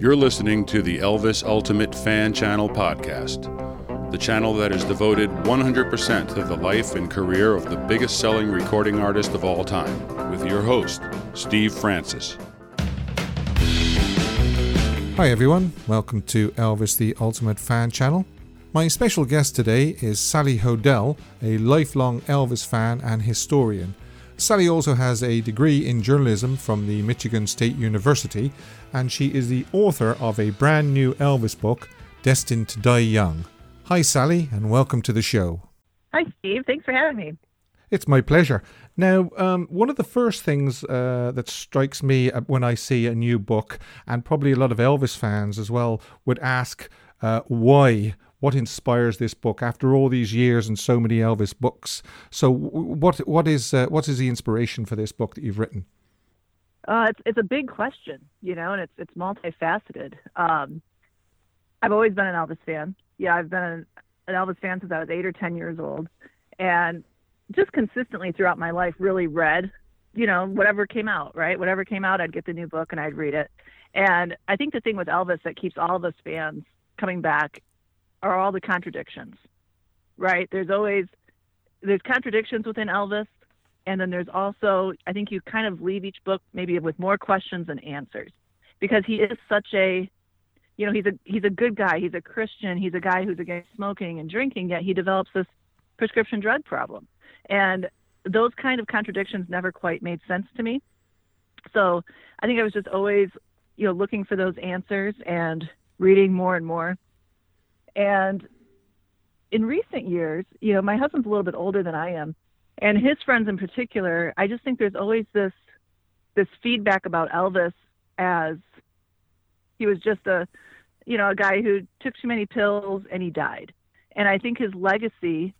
You're listening to the Elvis Ultimate Fan Channel podcast, the channel that is devoted 100% to the life and career of the biggest selling recording artist of all time, with your host, Steve Francis. Hi, everyone. Welcome to Elvis the Ultimate Fan Channel. My special guest today is Sally Hoedel, a lifelong Elvis fan and historian. Sally also has a degree in journalism from the Michigan State University, and she is the author of a brand new Elvis book, Destined to Die Young. Hi, Sally, and welcome to the show. Hi, Steve. Thanks for having me. It's my pleasure. Now, um, one of the first things uh, that strikes me uh, when I see a new book, and probably a lot of Elvis fans as well, would ask uh, why what inspires this book after all these years and so many Elvis books. So, what what is uh, what is the inspiration for this book that you've written? Uh, it's it's a big question, you know, and it's it's multifaceted. Um, I've always been an Elvis fan. Yeah, I've been an, Elvis fan since I was eight or ten years old, and just consistently throughout my life, really read, you know, whatever came out. Right, whatever came out, I'd get the new book and I'd read it. And I think the thing with Elvis that keeps all of us fans coming back are all the contradictions, right? There's always there's contradictions within Elvis, and then there's also I think you kind of leave each book maybe with more questions than answers, because he is such a you know he's a he's a good guy he's a christian he's a guy who's against smoking and drinking yet he develops this prescription drug problem. And those kind of contradictions never quite made sense to me. So i think i was just always you know looking for those answers and reading more and more and in recent years, you know, my husband's a little bit older than I am, and his friends in particular, I just think there's always this this feedback about Elvis as he was just a you know, a guy who took too many pills and he died. And I think his legacy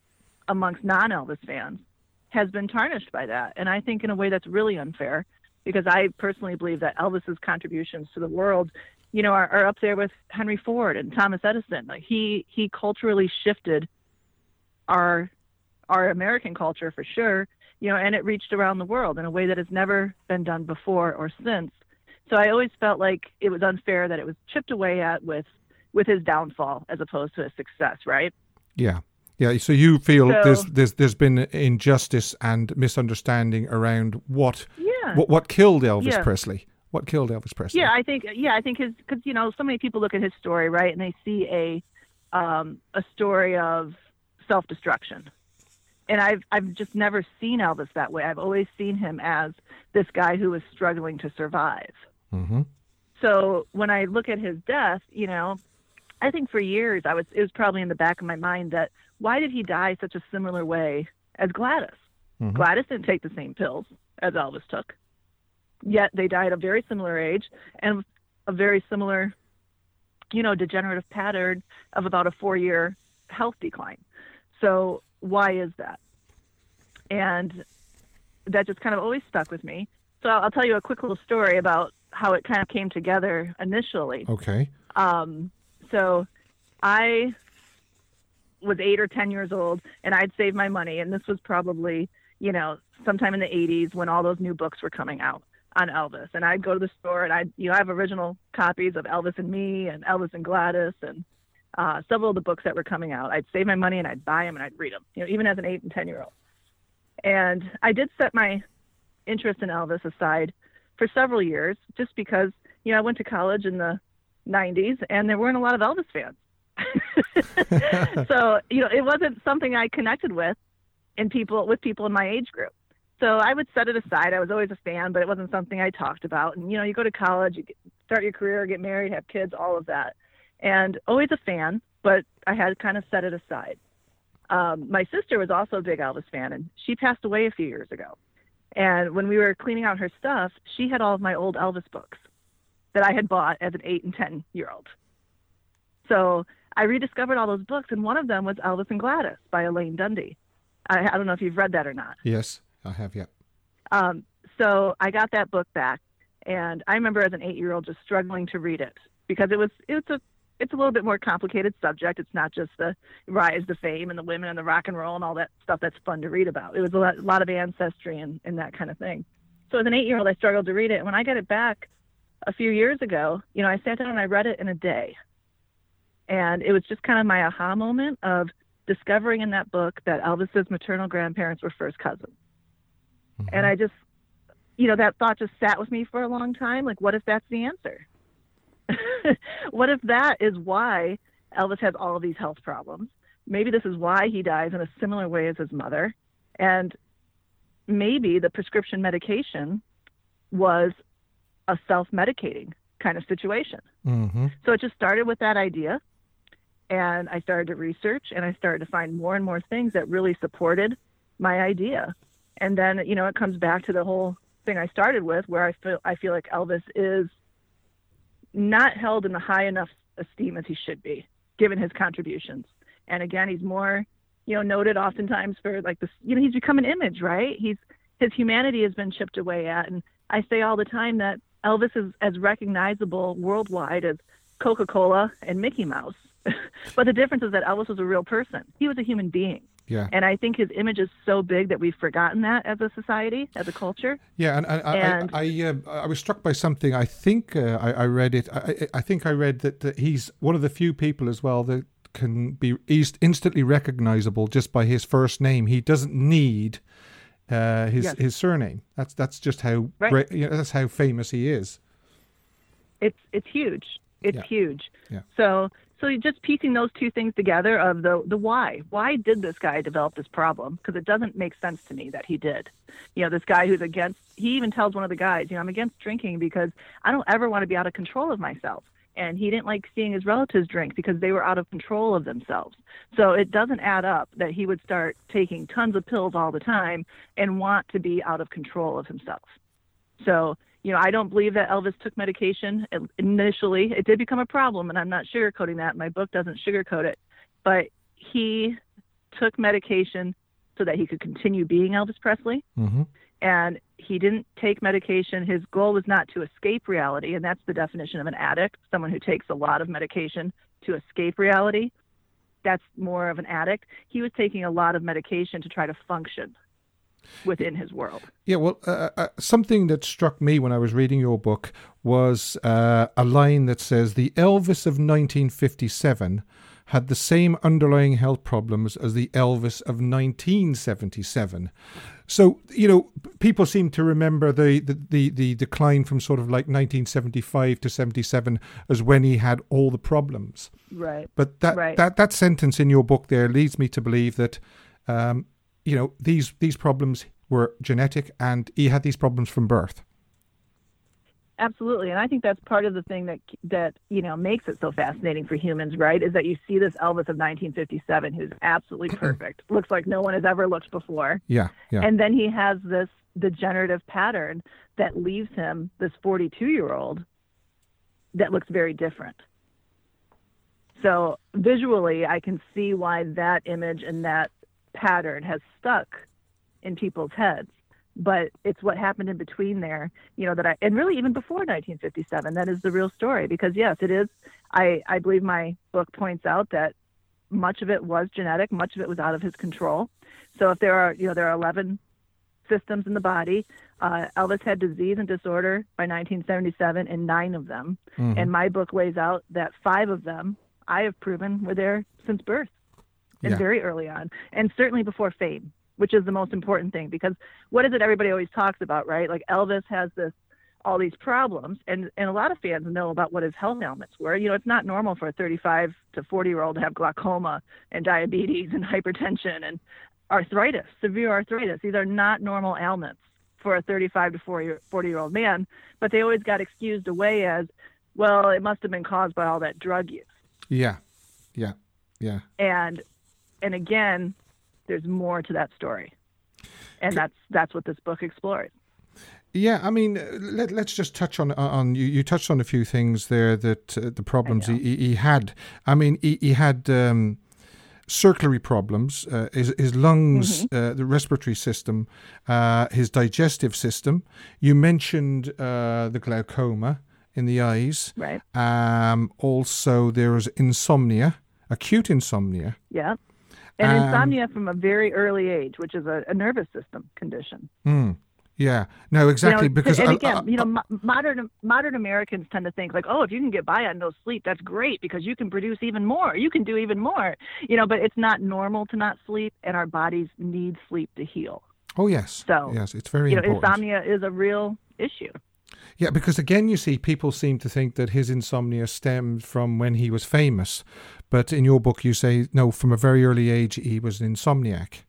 amongst non-Elvis fans has been tarnished by that. And I think in a way that's really unfair because I personally believe that Elvis's contributions to the world you know, are, are up there with Henry Ford and Thomas Edison. Like he he culturally shifted our our American culture for sure, you know, and it reached around the world in a way that has never been done before or since. So I always felt like it was unfair that it was chipped away at with with his downfall as opposed to his success, right? Yeah. Yeah, so you feel so, there's there's there's been injustice and misunderstanding around what yeah. what, what killed Elvis yeah. Presley. What killed Elvis Presley? Yeah, I think yeah, I think his because you know so many people look at his story right, and they see a um, a story of self destruction, and I've I've just never seen Elvis that way. I've always seen him as this guy who was struggling to survive. Mm-hmm. So when I look at his death, you know, I think for years I was it was probably in the back of my mind that why did he die such a similar way as Gladys? Mm-hmm. Gladys didn't take the same pills as Elvis took yet they died a very similar age and a very similar, you know, degenerative pattern of about a four year health decline. So, why is that? And that just kind of always stuck with me. So, I'll tell you a quick little story about how it kind of came together initially. Okay. Um, so, I was eight or 10 years old and I'd saved my money. And this was probably, you know, sometime in the 80s when all those new books were coming out on Elvis. And I'd go to the store and I'd, you know, I have original copies of Elvis and Me and Elvis and Gladys and uh, several of the books that were coming out. I'd save my money and I'd buy them and I'd read them, you know, even as an eight and 10 year old. And I did set my interest in Elvis aside for several years just because, you know, I went to college in the 90s and there weren't a lot of Elvis fans. so, you know, it wasn't something I connected with in people with people in my age group so I would set it aside. I was always a fan, but it wasn't something I talked about. And you know, you go to college, you start your career, get married, have kids, all of that, and always a fan, but I had kind of set it aside. Um, my sister was also a big Elvis fan, and she passed away a few years ago. And when we were cleaning out her stuff, she had all of my old Elvis books that I had bought as an eight and ten year old. So I rediscovered all those books, and one of them was Elvis and Gladys by Elaine Dundy. I, I don't know if you've read that or not. Yes. I have, yet. Um, so I got that book back, and I remember as an eight-year-old just struggling to read it because it was it's a it's a little bit more complicated subject. It's not just the rise to fame and the women and the rock and roll and all that stuff that's fun to read about. It was a lot, a lot of ancestry and, and that kind of thing. So as an eight-year-old, I struggled to read it. And when I got it back, a few years ago, you know, I sat down and I read it in a day. And it was just kind of my aha moment of discovering in that book that Elvis's maternal grandparents were first cousins. Mm-hmm. And I just, you know, that thought just sat with me for a long time. Like, what if that's the answer? what if that is why Elvis has all of these health problems? Maybe this is why he dies in a similar way as his mother. And maybe the prescription medication was a self medicating kind of situation. Mm-hmm. So it just started with that idea. And I started to research and I started to find more and more things that really supported my idea. And then, you know, it comes back to the whole thing I started with where I feel I feel like Elvis is not held in the high enough esteem as he should be, given his contributions. And again, he's more, you know, noted oftentimes for like this, you know, he's become an image, right? He's his humanity has been chipped away at. And I say all the time that Elvis is as recognizable worldwide as Coca Cola and Mickey Mouse. but the difference is that Elvis was a real person. He was a human being. Yeah. And I think his image is so big that we've forgotten that as a society, as a culture. Yeah, and, and I I, I, uh, I, was struck by something. I think uh, I, I, read it. I, I think I read that, that he's one of the few people as well that can be instantly recognizable just by his first name. He doesn't need uh, his yes. his surname. That's that's just how right. great, you know, that's how famous he is. It's it's huge. It's yeah. huge. Yeah. So so just piecing those two things together of the the why. Why did this guy develop this problem? Because it doesn't make sense to me that he did. You know, this guy who's against. He even tells one of the guys, you know, I'm against drinking because I don't ever want to be out of control of myself and he didn't like seeing his relatives drink because they were out of control of themselves. So it doesn't add up that he would start taking tons of pills all the time and want to be out of control of himself. So, you know, I don't believe that Elvis took medication initially. It did become a problem, and I'm not sugarcoating that. My book doesn't sugarcoat it. But he took medication so that he could continue being Elvis Presley. Mm-hmm and he didn't take medication. His goal was not to escape reality, and that's the definition of an addict someone who takes a lot of medication to escape reality. That's more of an addict. He was taking a lot of medication to try to function within his world. Yeah, well, uh, uh, uh something that struck me when I was reading your book was uh, a line that says, The Elvis of 1957 had the same underlying health problems as the Elvis of 1977. So, you know, people seem to remember the, the, the, the, decline from sort of like 1975 to 77 as when he had all the problems. Right. But that, right. that, that sentence in your book there leads me to believe that, um, you know, these, these problems were genetic and he had these problems from birth. Absolutely, and I think that's part of the thing that that you know makes it so fascinating for humans, right? Is that you see this Elvis of 1957 who's absolutely perfect, looks like no one has ever looked before. Yeah, yeah. And then he has this degenerative pattern that leaves him this 42 year old that looks very different. So visually, I can see why that image and that pattern has stuck in people's heads but it's what happened in between there, you know, that I, and really even before 1957, that is the real story. Because yes, it is. I, I believe my book points out that much of it was genetic, much of it was out of his control. So if there are, you know, there are 11 systems in the body. Uh, Elvis had disease and disorder by 1977 in nine of them. Mm-hmm. And my book lays out that five of them I have proven were there since birth and yeah. very early on, and certainly before fame which is the most important thing because what is it everybody always talks about, right? Like Elvis has this all these problems and and a lot of fans know about what his health ailments were. You know, it's not normal for a 35 to 40 year old to have glaucoma and diabetes and hypertension and arthritis, severe arthritis. These are not normal ailments for a 35 to 40 year old man, but they always got excused away as, well, it must have been caused by all that drug use. Yeah. Yeah. Yeah. And and again, there's more to that story, and that's that's what this book explores. Yeah, I mean, let, us just touch on on you. You touched on a few things there that uh, the problems he, he had. I mean, he, he had um, circulatory problems, uh, his, his lungs, mm-hmm. uh, the respiratory system, uh, his digestive system. You mentioned uh, the glaucoma in the eyes. Right. Um, also, there was insomnia, acute insomnia. Yeah and um, insomnia from a very early age, which is a, a nervous system condition. Mm, Yeah, no, exactly. You know, because and I- again, I- you know, mo- modern modern Americans tend to think like, oh, if you can get by on no sleep, that's great because you can produce even more, you can do even more, you know. But it's not normal to not sleep, and our bodies need sleep to heal. oh yes, So, yes, it's very you know, important. insomnia is a real issue. Yeah, because again, you see, people seem to think that his insomnia stemmed from when he was famous, but in your book, you say no, from a very early age, he was an insomniac.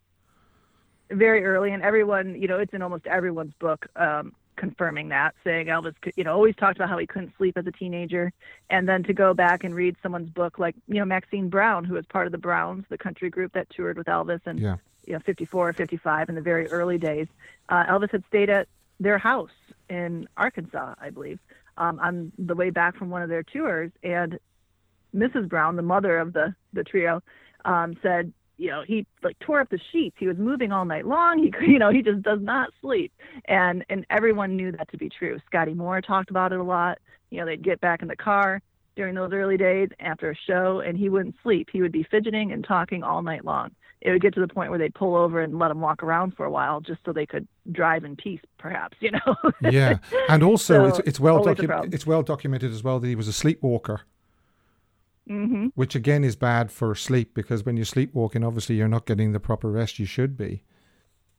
very early, and everyone, you know, it's in almost everyone's book um, confirming that, saying Elvis, could, you know, always talked about how he couldn't sleep as a teenager, and then to go back and read someone's book like, you know, Maxine Brown, who was part of the Browns, the country group that toured with Elvis, and Yeah. you know, 54 or 55 in the very early days. Uh, Elvis had stayed at their house in Arkansas, I believe, um, on the way back from one of their tours, and Mrs. Brown, the mother of the the trio, um, said, you know, he like tore up the sheets. He was moving all night long. He, you know, he just does not sleep, and and everyone knew that to be true. Scotty Moore talked about it a lot. You know, they'd get back in the car during those early days after a show, and he wouldn't sleep. He would be fidgeting and talking all night long. It would get to the point where they'd pull over and let him walk around for a while, just so they could drive in peace, perhaps. You know. Yeah, and also So, it's well docu- it's well documented as well that he was a sleepwalker, hmm which again is bad for sleep because when you're sleepwalking, obviously you're not getting the proper rest you should be.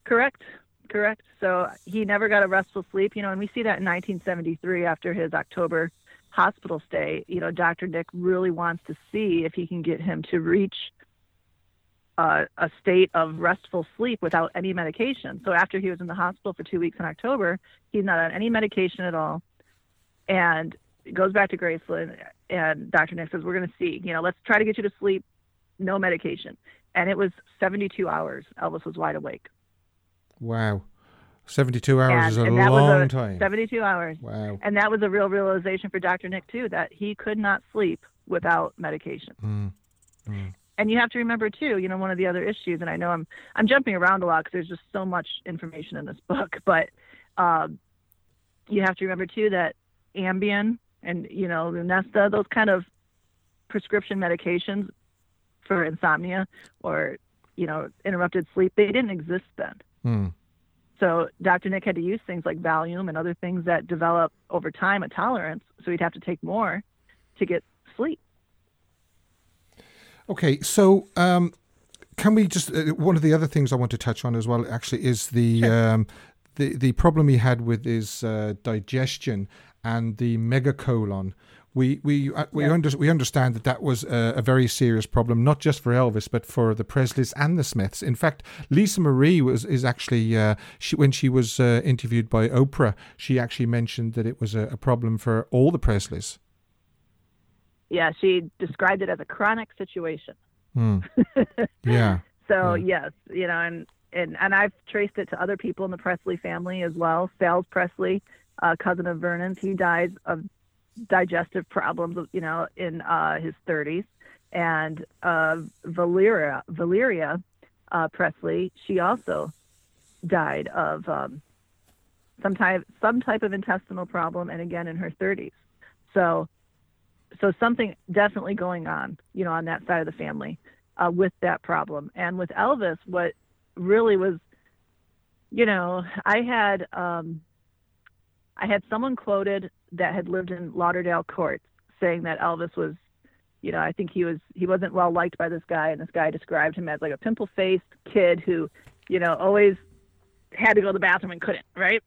Correct. Correct. So he never got a restful sleep, you know, and we see that in 1973 after his October hospital stay. You know, Dr. Nick really wants to see if he can get him to reach uh, a state of restful sleep without any medication. So after he was in the hospital for two weeks in October, he's not on any medication at all, and goes back to Graceland. And Dr. Nick says, "We're going to see. You know, let's try to get you to sleep, no medication." And it was 72 hours. Elvis was wide awake. Wow, seventy-two hours and, is a and that long was a time. 72 hours. Wow. And that was a real realization for Dr. Nick too that he could not sleep without medication. Mm. Mm. And you have to remember too, you know, one of the other issues, and I know I'm I'm jumping around a lot because there's just so much information in this book, but um, you have to remember too that Ambien and you know Lunesta, those kind of prescription medications for insomnia or you know interrupted sleep, they didn't exist then. Mm. So Dr. Nick had to use things like Valium and other things that develop over time a tolerance. So he'd have to take more to get sleep. Okay, so um, can we just uh, one of the other things I want to touch on as well actually is the um, the the problem he had with his uh, digestion and the megacolon. We we uh, we Yeah. under, we understand that that was a, a very serious problem, not just for Elvis, but for the Presleys and the Smiths. In fact, Lisa Marie was is actually uh, she when she was uh, interviewed by Oprah, she actually mentioned that it was a, a problem for all the Presleys. Yeah, she described it as a chronic situation. Hmm. Yeah. So Yeah. yes, you know, and, and and I've traced it to other people in the Presley family as well. Sales Presley, uh, cousin of Vernon's, he died of digestive problems, you know, in uh, his 30s. And uh, Valeria Valeria uh, Presley, she also died of um, some type some type of intestinal problem, and again in her 30s. So so something definitely going on, you know, on that side of the family uh, with that problem. And with Elvis, what really was, you know, I had um, I had someone quoted that had lived in Lauderdale courts saying that Elvis was, you know, I think he was he wasn't well liked by this guy, and this guy described him as like a pimple faced kid who, you know, always had to go to the bathroom and couldn't, right?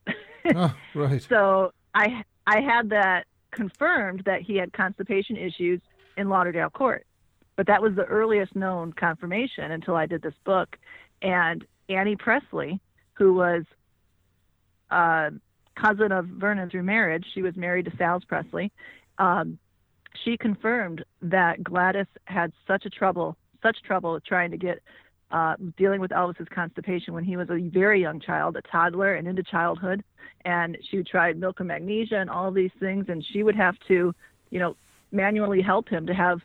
oh, right. So I I had that confirmed that he had constipation issues in Lauderdale court, but that was the earliest known confirmation until I did this book. And Annie Presley, who was a cousin of Vernon through marriage, she was married to Sales Presley. Um, she confirmed that Gladys had such a trouble, such trouble trying to get uh, dealing with Elvis's constipation when he was a very young child, a toddler, and into childhood. And she tried milk and magnesia and all these things, and she would have to, you know, manually help him to have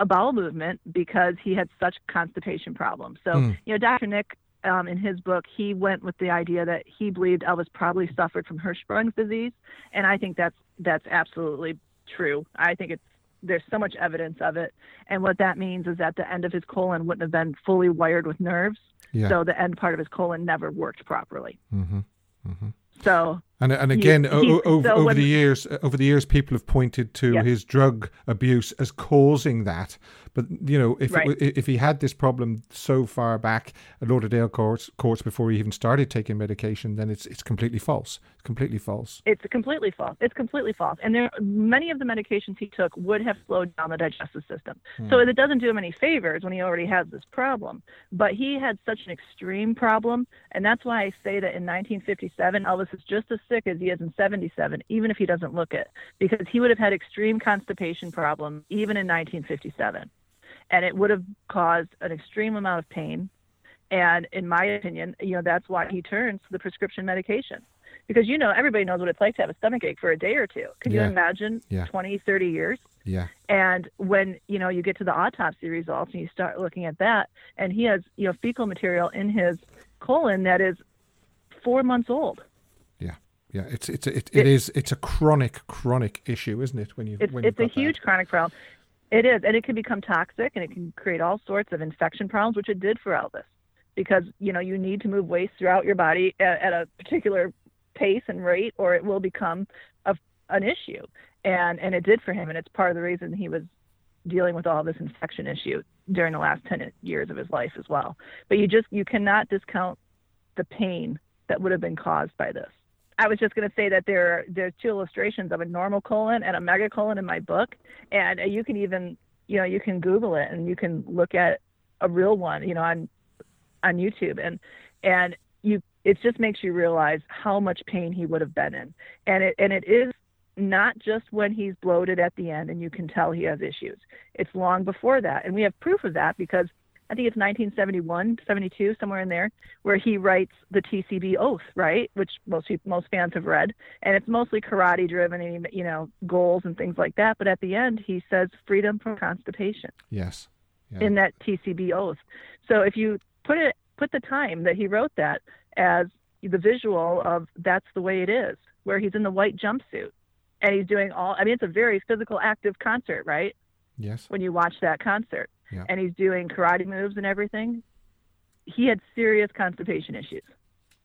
a bowel movement because he had such constipation problems. So, Mm. you know, Dr. Nick, um, in his book, he went with the idea that he believed Elvis probably suffered from Hirschsprung's disease, and I think that's that's absolutely true. I think it's there's so much evidence of it, and what that means is that the end of his colon wouldn't have been fully wired with nerves, Yeah. so the end part of his colon never worked properly. hmm Mm-hmm. So and and again, over, so over the years, over the years, people have pointed to yes. his drug abuse as causing that. But you know, if right. it, if he had this problem so far back at Lauderdale courts, courts before he even started taking medication, then it's it's completely false. It's completely false. It's completely false. It's completely false. And there, many of the medications he took would have slowed down the digestive system. Hmm. So it doesn't do him any favors when he already has this problem. But he had such an extreme problem, and that's why I say that in 1957, Elvis is just as sick as he is in 77, even if he doesn't look it, because he would have had extreme constipation problems even in 1957 and it would have caused an extreme amount of pain. And in my opinion, you know, that's why he turns to the prescription medication. Because, you know, everybody knows what it's like to have a stomach ache for a day or two. Can yeah. you imagine yeah. 20, 30 years? Yeah. And when, you know, you get to the autopsy results and you start looking at that, and he has, you know, fecal material in his colon that is four months old. Yeah. It's it's it, it, it is it's a chronic chronic issue, isn't it? When you it's, when it's a huge chronic problem. It is, and it can become toxic, and it can create all sorts of infection problems, which it did for Elvis, because you know you need to move waste throughout your body at, at a particular pace and rate, or it will become a, an issue, and and it did for him, and it's part of the reason he was dealing with all this infection issue during the last 10 years of his life as well. But you just you cannot discount the pain that would have been caused by this. I was just going to say that there there's two illustrations of a normal colon and a megacolon in my book, and uh, you can even you know you can Google it and you can look at a real one you know on on YouTube and and you it just makes you realize how much pain he would have been in, and it and it is not just when he's bloated at the end and you can tell he has issues. It's long before that, and we have proof of that because I think it's 1971, 72, somewhere in there, where he writes the TCB oath, right? Which most most fans have read, and it's mostly karate driven, and you know goals and things like that. But at the end, he says freedom from constipation. Yes. Yeah. In that TCB oath. So if you put it put the time that he wrote that as the visual of that's the way it is, where he's in the white jumpsuit and he's doing all. I mean, it's a very physical, active concert, right? Yes. When you watch that concert yeah. and he's doing karate moves and everything, he had serious constipation issues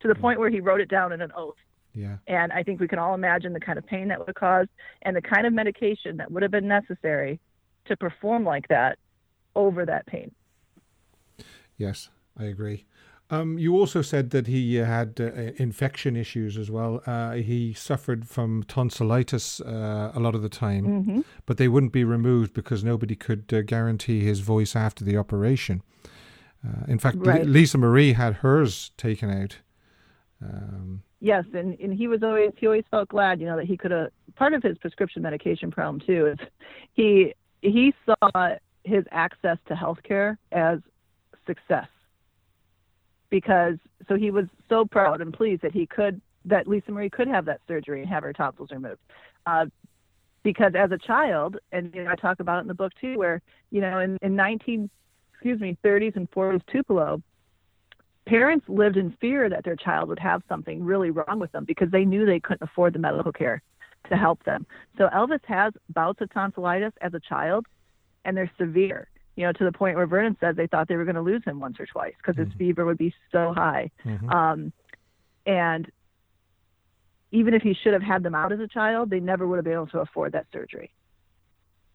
to the yeah. point where he wrote it down in an oath. Yeah. And I think we can all imagine the kind of pain that would have caused and the kind of medication that would have been necessary to perform like that over that pain. Yes, I agree. Um, you also said that he uh, had uh, infection issues as well. Uh, he suffered from tonsillitis uh, a lot of the time, mm-hmm. but they wouldn't be removed because nobody could uh, guarantee his voice after the operation. Uh, in fact, right. L- Lisa Marie had hers taken out. Um, yes, and, and he was always he always felt glad, you know, that he could have. Part of his prescription medication problem too is he he saw his access to healthcare as success because so he was so proud and pleased that he could that Lisa Marie could have that surgery and have her tonsils removed. Uh, because as a child, and you know, I talk about it in the book too, where you know in, in 19 excuse me 30s and 40s Tupelo, parents lived in fear that their child would have something really wrong with them because they knew they couldn't afford the medical care to help them. So Elvis has bouts of tonsillitis as a child, and they're severe you know, to the point where Vernon said they thought they were going to lose him once or twice because mm-hmm. his fever would be so high. Mm-hmm. Um, and even if he should have had them out as a child, they never would have been able to afford that surgery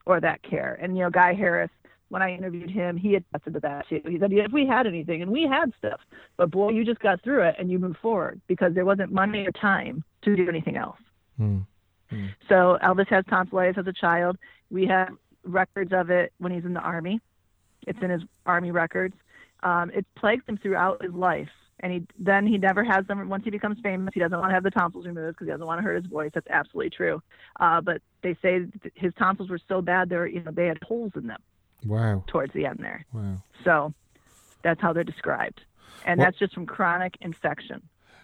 or that care. And, you know, Guy Harris, when I interviewed him, he attested to that too. He said, if we had anything, and we had stuff, but boy, you just got through it and you moved forward because there wasn't money or time to do anything else. Mm-hmm. So Elvis has tonsillitis as a child. We have records of it when he's in the army. It's in his army records. Um, it plagues him throughout his life, and he then he never has them. Once he becomes famous, he doesn't want to have the tonsils removed because he doesn't want to hurt his voice. That's absolutely true. Uh, but they say his tonsils were so bad, they you know they had holes in them. Wow. Towards the end there. Wow. So that's how they're described, and that's just from chronic infection.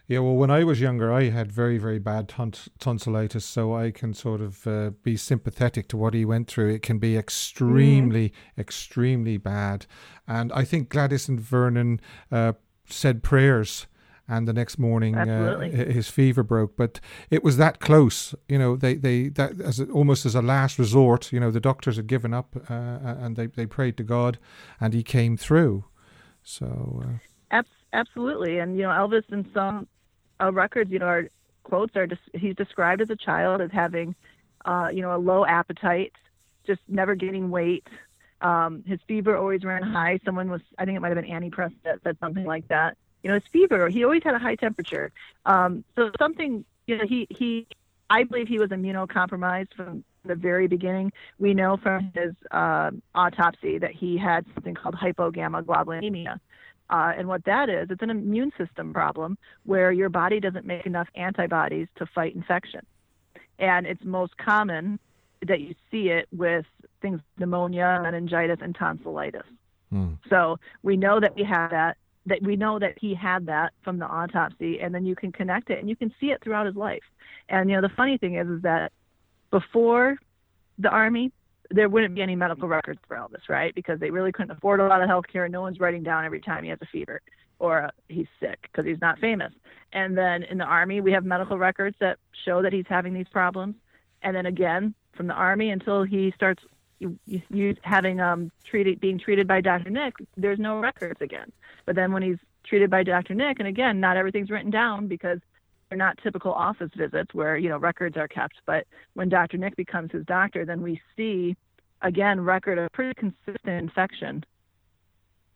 Yeah, well, when I was younger, I had very, very bad tons- tonsillitis, so I can sort of uh, be sympathetic to what he went through. It can be extremely, mm. extremely bad. And I think Gladys and Vernon uh, said prayers and the next morning uh, his fever broke but it was that close you know they they that as a, almost as a last resort you know the doctors had given up uh, and they, they prayed to god and he came through so uh, absolutely and you know elvis in some uh, records, you know, our quotes are just he's described as a child as having, uh, you know, a low appetite, just never gaining weight. Um, his fever always ran high. Someone was, I think it might have been Annie Press that said something like that. You know, his fever, he always had a high temperature. Um, so something, you know, he, he, I believe he was immunocompromised from the very beginning. We know from his uh, autopsy that he had something called hypogammaglobulinemia. Uh, and what that is, it's an immune system problem where your body doesn't make enough antibodies to fight infection. And it's most common that you see it with things pneumonia, meningitis, and tonsillitis. Mm. So we know that we have that. That we know that he had that from the autopsy, and then you can connect it, and you can see it throughout his life. And you know the funny thing is, is that before the army, there wouldn't be any medical records for Elvis, right? Because they really couldn't afford a lot of health care. No one's writing down every time he has a fever or he's sick because he's not famous. And then in the army, we have medical records that show that he's having these problems. And then again, from the army until he starts you, you, having um treated being treated by Dr. Nick, there's no records again. But then when he's treated by Dr. Nick, and again, not everything's written down because they're not typical office visits where you know records are kept. But when Dr. Nick becomes his doctor, then we see again record of pretty consistent infection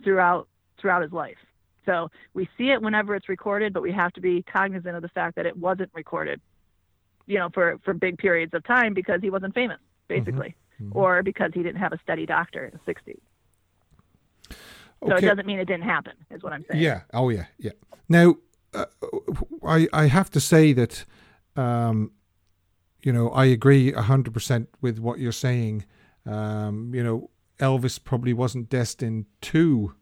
throughout throughout his life. So we see it whenever it's recorded, but we have to be cognizant of the fact that it wasn't recorded you know, for for big periods of time because he wasn't famous, basically, mm-hmm. Mm-hmm. or because he didn't have a steady doctor in the '60s. Okay. So it doesn't mean it didn't happen, is what I'm saying. Yeah. Oh, yeah. Yeah. Now, uh, I I have to say that, um, you know, I agree hundred percent with what you're saying. Um, you know, Elvis probably wasn't destined to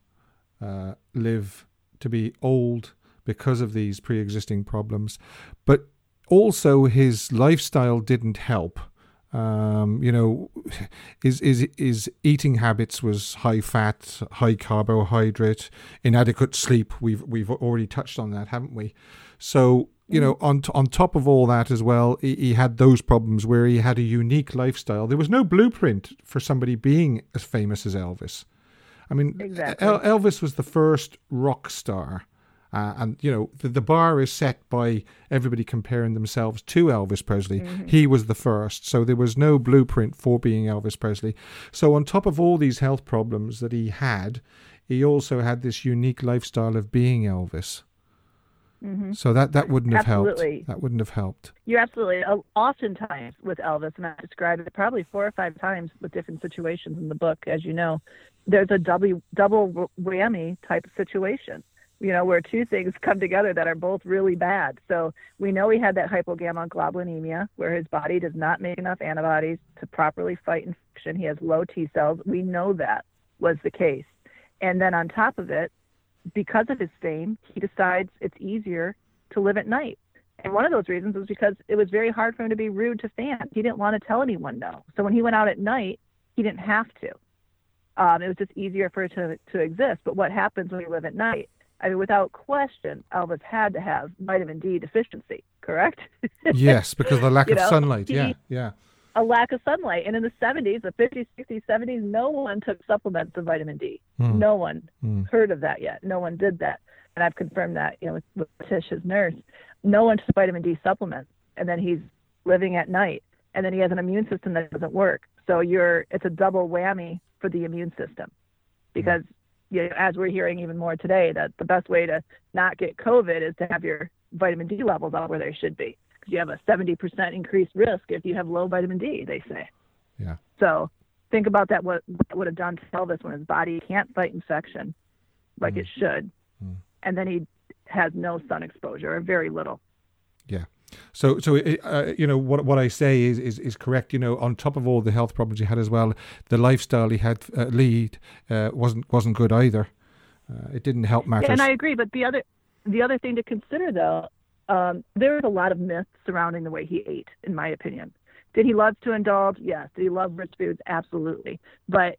uh, live to be old because of these pre-existing problems, but also his lifestyle didn't help. Um, you know, his, his his eating habits was high fat, high carbohydrate, inadequate sleep. We've we've already touched on that, haven't we? So you know, mm-hmm. on on top of all that as well, he, he, had those problems where he had a unique lifestyle. There was no blueprint for somebody being as famous as Elvis. I mean, exactly. El- Elvis was the first rock star uh, and you know the, the, bar is set by everybody comparing themselves to Elvis Presley. Mm-hmm. He was the first, so there was no blueprint for being Elvis Presley. So on top of all these health problems that he had, he also had this unique lifestyle of being Elvis. Mm-hmm. So that that wouldn't have absolutely. helped. That wouldn't have helped. You're absolutely. Oftentimes with Elvis, and I described it probably four or five times with different situations in the book, as you know, there's a double double whammy type of situation you know, where two things come together that are both really bad. So we know he had that hypogammaglobulinemia, where his body does not make enough antibodies to properly fight infection. He has low T cells. We know that was the case. And then on top of it, because of his fame, he decides it's easier to live at night. And one of those reasons was because it was very hard for him to be rude to fans. He didn't want to tell anyone no. So when he went out at night, he didn't have to. Um, it was just easier for it to, to exist. But what happens when you live at night? I mean, without question, Elvis had to have vitamin D deficiency, correct? yes, because of the lack of know, sunlight. He, yeah, yeah. A lack of sunlight. And in the 70s, the 50s, 60s, 70s, no one took supplements of vitamin D. Mm. No one mm. heard of that yet. No one did that. And I've confirmed that, you know, with, with Tish, his nurse. No one took vitamin D supplements. And then he's living at night. And then he has an immune system that doesn't work. So you're, it's a double whammy for the immune system because mm you know, as we're hearing even more today, that the best way to not get COVID is to have your vitamin D levels up where they should be. You have a 70% increased risk if you have low vitamin D, they say. Yeah. So think about that, what, what would have done to Elvis when his body can't fight infection like mm. it should. Mm. And then he has no sun exposure or very little. Yeah. So, so uh, you know what what I say is, is is correct. You know, on top of all the health problems he had as well, the lifestyle he had uh, lead uh, wasn't wasn't good either. Uh, it didn't help matters. Yeah, and I agree. But the other the other thing to consider though, um, there is a lot of myths surrounding the way he ate, in my opinion. Did he love to indulge? Yes. Did he love rich foods? Absolutely. But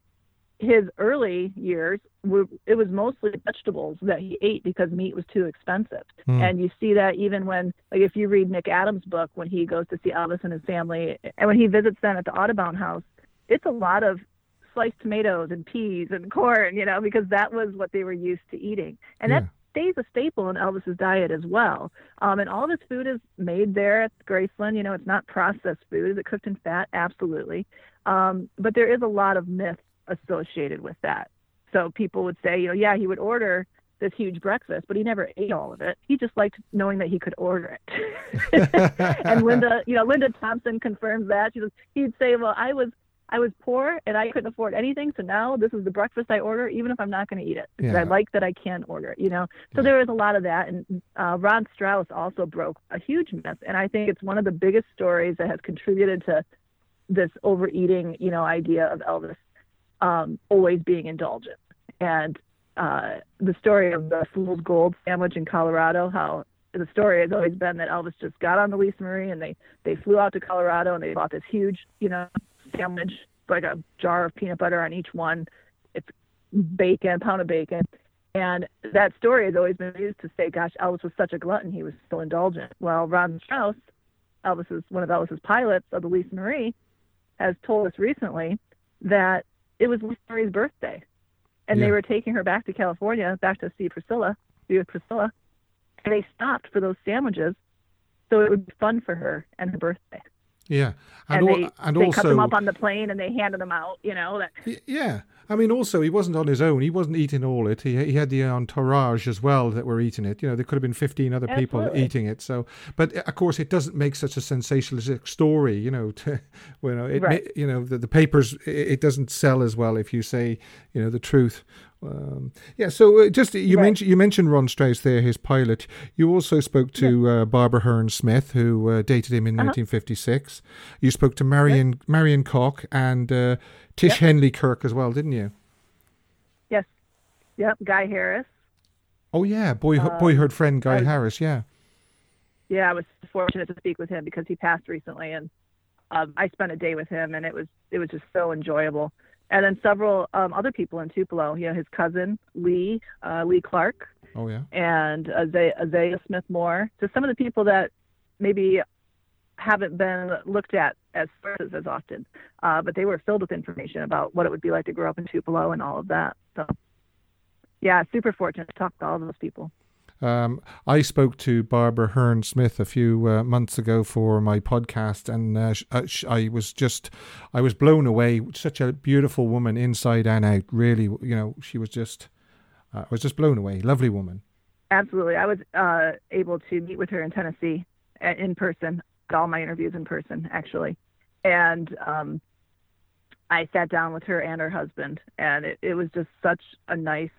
his early years, were, it was mostly vegetables that he ate because meat was too expensive. Mm. And you see that even when, like, if you read Nick Adams' book, when he goes to see Elvis and his family, and when he visits them at the Audubon House, it's a lot of sliced tomatoes and peas and corn, you know, because that was what they were used to eating. And yeah. that stays a staple in Elvis's diet as well. Um, and all of his food is made there at Graceland. You know, it's not processed food. Is it cooked in fat? Absolutely. Um, but there is a lot of myth associated with that. So people would say, you know, yeah, he would order this huge breakfast, but he never ate all of it. He just liked knowing that he could order it. and Linda, you know, Linda Thompson confirms that. She says he'd say, "Well, I was I was poor and I couldn't afford anything, so now this is the breakfast I order, even if I'm not going to eat it because Yeah. I like that I can order it." You know, so Yeah. there was a lot of that, and uh, Ron Strauss also broke a huge myth, and I think it's one of the biggest stories that has contributed to this overeating, you know, idea of Elvis um, always being indulgent. And uh, the story of the fool's gold sandwich in Colorado, how the story has always been that Elvis just got on the Lisa Marie and they they flew out to Colorado and they bought this huge, you know, sandwich, like a jar of peanut butter on each one. It's bacon, a pound of bacon. And that story has always been used to say, gosh, Elvis was such a glutton, he was so indulgent. Well, Ron Strauss, Elvis's one of Elvis's pilots of the Lisa Marie, has told us recently that it was Lisa Marie's birthday. And Yeah. they were taking her back to California, back to see Priscilla, be with Priscilla. And they stopped for those sandwiches so it would be fun for her and her birthday. Yeah, And, al- they, and they also cut them up on the plane and they handed them out, you know. That, Yeah, I mean, also he wasn't on his own. He wasn't eating all it. He he had the entourage as well that were eating it. You know, there could have been fifteen other people Absolutely. eating it. So, but uh, of course, it doesn't make such a sensationalistic story. You know, to, you know, it, Right. you know, the, the papers it, it doesn't sell as well if you say you know the truth. Um, yeah, so uh, just you Right. mentioned you mentioned Ron Strauss there, his pilot. You also spoke to uh, Barbara Hearn Smith, who uh, dated him in Uh-huh. 1956. You spoke to Marion Marion Cocke and uh, Tish Yep. Henley Kirk as well, didn't you? yes, yep, Guy Harris. Oh yeah, boy Um, boyhood friend Guy was- Harris. Yeah, yeah, I was fortunate to speak with him because he passed recently, and um, I spent a day with him, and it was it was just so enjoyable. And then several um, other people in Tupelo, you know, his cousin Lee uh, Lee Clark oh yeah, and Isaiah, Isaiah Smith Moore, just some of the people that maybe haven't been looked at as sources as often, uh, but they were filled with information about what it would be like to grow up in Tupelo and all of that. So, yeah, super fortunate to talk to all those people. Um, I spoke to Barbara Hearn Smith a few uh, months ago for my podcast, and uh, sh- uh, I was just, I was blown away. Such a beautiful woman, inside and out. Really, you know, she was just, uh, I was just blown away. Lovely woman. Absolutely. I was uh, able to meet with her in Tennessee uh, in person, all my interviews in person, actually. And um, I sat down with her and her husband, and it, it was just such a nice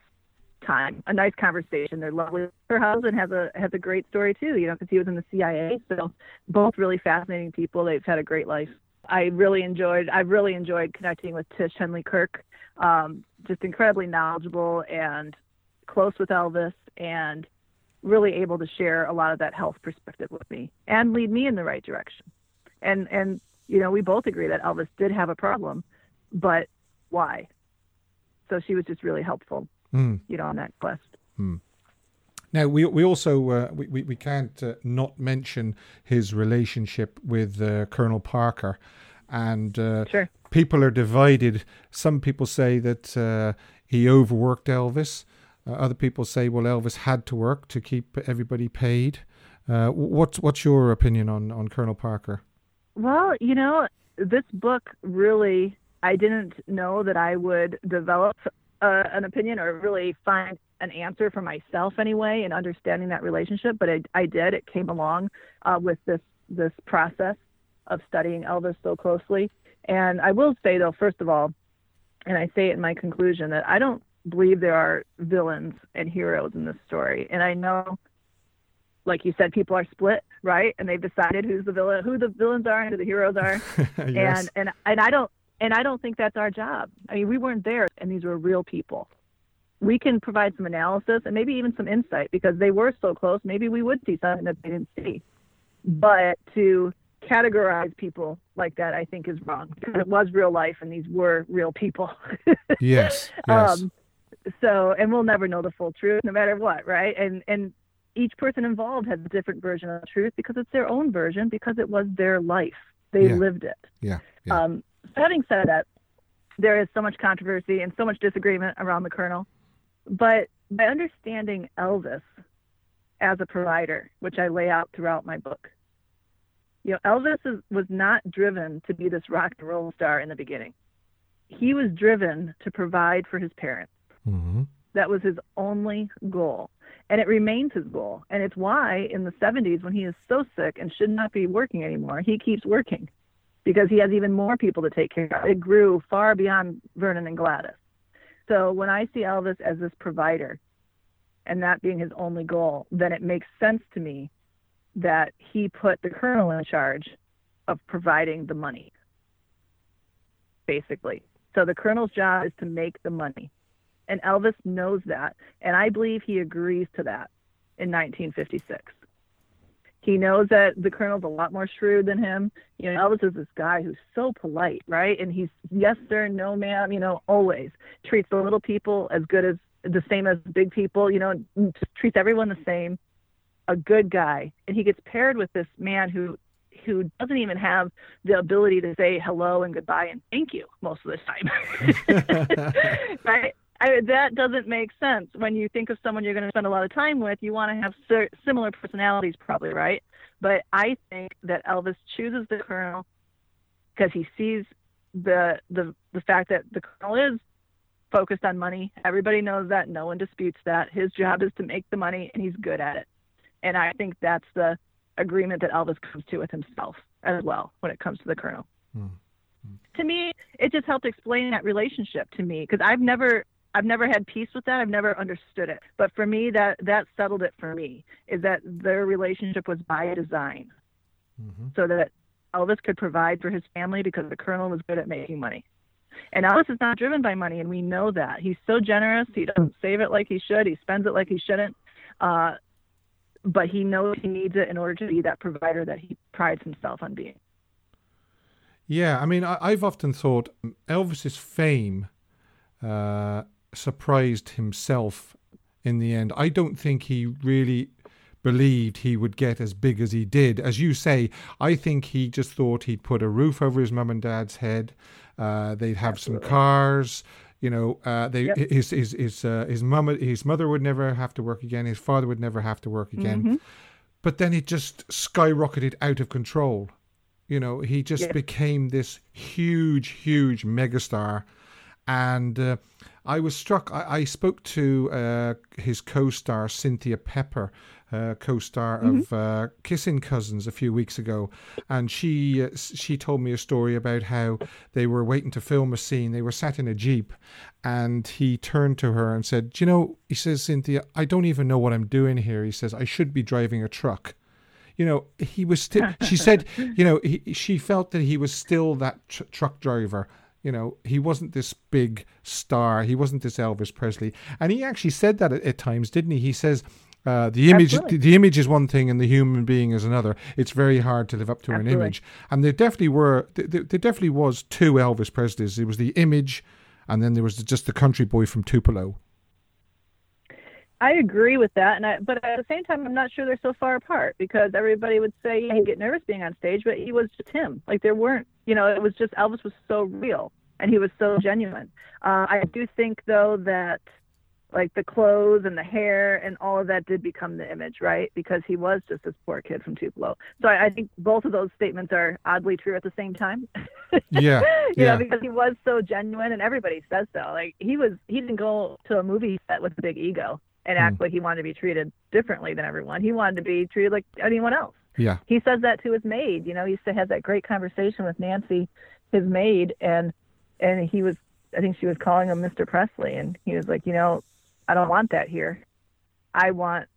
time, a nice conversation. They're lovely. Her husband has a has a great story too, you know, because he was in the CIA. So both really fascinating people. They've had a great life. I really enjoyed. I really enjoyed connecting with Tish Henley Kirk. Um, just incredibly knowledgeable and close with Elvis and really able to share a lot of that health perspective with me and lead me in the right direction. And and you know, we both agree that Elvis did have a problem, but why? So she was just really helpful, Mm. you know, on that quest. Now we we also uh, we, we we can't uh, not mention his relationship with uh, Colonel Parker, and uh, Sure. people are divided. Some people say that uh, he overworked Elvis. Uh, other people say, well, Elvis had to work to keep everybody paid. Uh, what's what's your opinion on on Colonel Parker? Well, you know, this book really, I didn't know that I would develop uh, an opinion or really find an answer for myself anyway in understanding that relationship. But I, I did. It came along uh, with this this process of studying Elvis so closely. And I will say, though, first of all, and I say it in my conclusion that I don't believe there are villains and heroes in this story. And I know like you said, people are split, right? And they've decided who's the villain, who the villains are, and who the heroes are. yes. And and and I don't and I don't think that's our job. I mean, we weren't there, and these were real people. We can provide some analysis and maybe even some insight because they were so close. Maybe we would see something that they didn't see. But to categorize people like that, I think is wrong because it was real life, and these were real people. yes. Yes. Um, so, and we'll never know the full truth, no matter what, right? And and each person involved has a different version of the truth because it's their own version because it was their life. They Yeah. lived it. yeah. Yeah. Um, having said that, there is so much controversy and so much disagreement around the colonel, but by understanding Elvis as a provider, which I lay out throughout my book, you know, Elvis is, was not driven to be this rock and roll star in the beginning. He was driven to provide for his parents. Mm-hmm. That was his only goal. And it remains his goal. And it's why in the 70s, when he is so sick and should not be working anymore, he keeps working because he has even more people to take care of. It grew far beyond Vernon and Gladys. So when I see Elvis as this provider and that being his only goal, then it makes sense to me that he put the colonel in charge of providing the money, basically. So the colonel's job is to make the money. And Elvis knows that. And I believe he agrees to that in 1956. He knows that the colonel's a lot more shrewd than him. You know, Elvis is this guy who's so polite, right? And he's yes sir, no ma'am, you know, always treats the little people as good as the same as big people, you know, treats everyone the same. A good guy. And he gets paired with this man who who doesn't even have the ability to say hello and goodbye and thank you most of the time. right? I, that doesn't make sense. When you think of someone you're going to spend a lot of time with, you want to have ser- similar personalities, probably, right? But I think that Elvis chooses the colonel because he sees the the the fact that the colonel is focused on money. Everybody knows that. No one disputes that. His job is to make the money, and he's good at it. And I think that's the agreement that Elvis comes to with himself as well when it comes to the colonel. Hmm. To me, it just helped explain that relationship to me because I've never I've never had peace with that. I've never understood it. But for me, that that settled it for me. Is that their relationship was by design, Mm-hmm. so that Elvis could provide for his family because the colonel was good at making money. And Elvis is not driven by money, and we know that. He's so generous. He doesn't save it like he should. He spends it like he shouldn't. Uh, but he knows he needs it in order to be that provider that he prides himself on being. Yeah, I mean, I, I've often thought Elvis's fame uh, surprised himself in the end. I don't think he really believed he would get as big as he did. As you say, I think he just thought he'd put a roof over his mum and dad's head. Uh, they'd have some cars. You know, uh, they Yep. his his his uh, his mum his mother would never have to work again. His father would never have to work again. Mhm. But then it just skyrocketed out of control. You know, he just Yeah. became this huge, huge megastar. And uh, I was struck. I, I spoke to uh, his co star, Cynthia Pepper, uh, co star of uh, Kissing Cousins, a few weeks ago. And she, uh, she told me a story about how they were waiting to film a scene. They were sat in a Jeep. And he turned to her and said, Do you know, he says, Cynthia, I don't even know what I'm doing here. He says, I should be driving a truck you know he was still she said you know he, she felt that he was still that tr- truck driver you know he wasn't this big star. He wasn't this elvis presley. And he actually said that at, at times didn't he? He says uh, the image Absolutely. the image is one thing and the human being is another. It's very hard to live up to an image. And there definitely were there, there there definitely was two elvis presleys. There was the image and then there was just the country boy from tupelo I agree with that, and I, but at the same time, I'm not sure they're so far apart because everybody would say yeah, he'd get nervous being on stage, but he was just him. Like there weren't, you know, it was just Elvis was so real and he was so genuine. Uh, I do think though that like the clothes and the hair and all of that did become the image, right? Because he was just this poor kid from Tupelo. So I, I think both of those statements are oddly true at the same time. yeah you yeah know, because he was so genuine, and everybody says so. Like he was, he didn't go to a movie set with a big ego and hmm. act like he wanted to be treated differently than everyone. He wanted to be treated like anyone else. yeah He says that to his maid. You know, he used to have that great conversation with Nancy, his maid, and and he was, I think she was calling him Mr. Presley, and he was like, you know, I don't want that here. I want,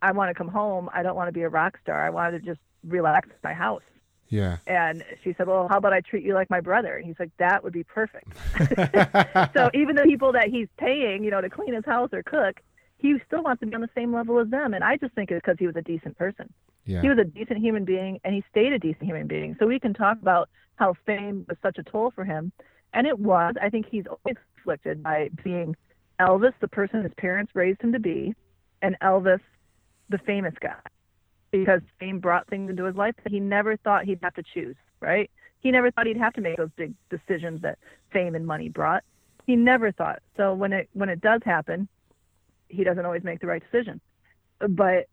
I want to come home. I don't want to be a rock star. I wanted to just relax at my house. yeah And she said, Well, how about I treat you like my brother? And he's like, That would be perfect. so even the people that he's paying, you know, to clean his house or cook, he still wants to be on the same level as them. And I just think it's because he was a decent person. yeah He was a decent human being and he stayed a decent human being. So we can talk about how fame was such a toll for him. And it was. I think he's always afflicted by being Elvis, the person his parents raised him to be, and Elvis, the famous guy. Because fame brought things into his life that he never thought he'd have to choose, right? He never thought he'd have to make those big decisions that fame and money brought. He never thought. So when it when it does happen, he doesn't always make the right decision. But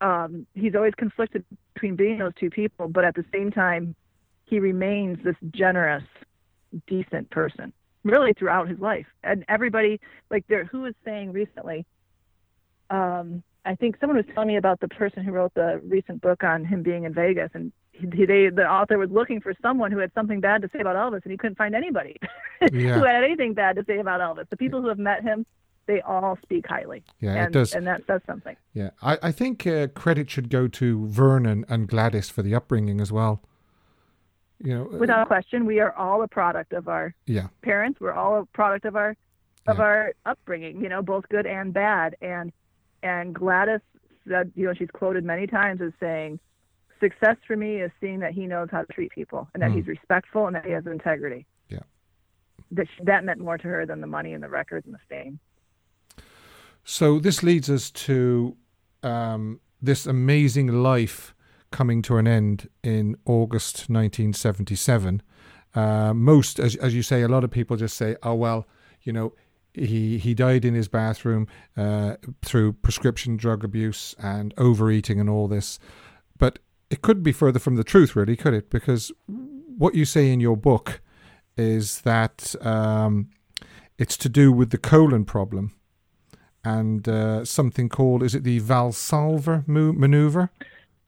um, he's always conflicted between being those two people, but at the same time, he remains this generous, decent person really throughout his life. And everybody, like there, who was saying recently, um, I think someone was telling me about the person who wrote the recent book on him being in Vegas, and he, they, the author was looking for someone who had something bad to say about Elvis, and he couldn't find anybody yeah. who had anything bad to say about Elvis. The people who have met him, they all speak highly. Yeah, and, it does, and that says something. Yeah, I, I think uh, credit should go to Vernon and Gladys for the upbringing as well. You know, uh, without question, we are all a product of our yeah parents. We're all a product of our of yeah. our upbringing. You know, both good and bad. And and Gladys said, you know, she's quoted many times as saying, "Success for me is seeing that he knows how to treat people and that mm. he's respectful and that he has integrity." Yeah, that that meant more to her than the money and the records and the fame. So this leads us to um, this amazing life coming to an end in August 1977. Uh, most, as, as you say, a lot of people just say, oh, well, you know, he, he died in his bathroom uh, through prescription drug abuse and overeating and all this. But it could be further from the truth, really, could it? Because what you say in your book is that um, it's to do with the colon problem and uh, something called, is it the Valsalva maneuver?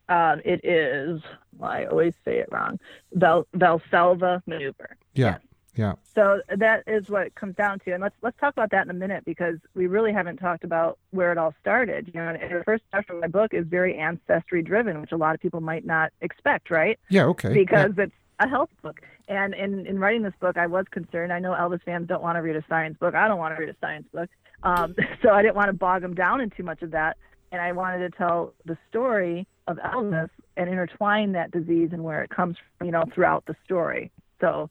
Um, it is, I always say it wrong, Val, Valsalva maneuver. Yeah. Yes. Yeah. So that is what it comes down to, and let's let's talk about that in a minute because we really haven't talked about where it all started. You know, and the first chapter of my book is very ancestry driven, which a lot of people might not expect, right? Yeah. Okay. Because yeah. it's a health book, and in in writing this book, I was concerned. I know Elvis fans don't want to read a science book. I don't want to read a science book, um, so I didn't want to bog them down in too much of that and I wanted to tell the story of Elvis and intertwine that disease and where it comes from, you know, throughout the story. So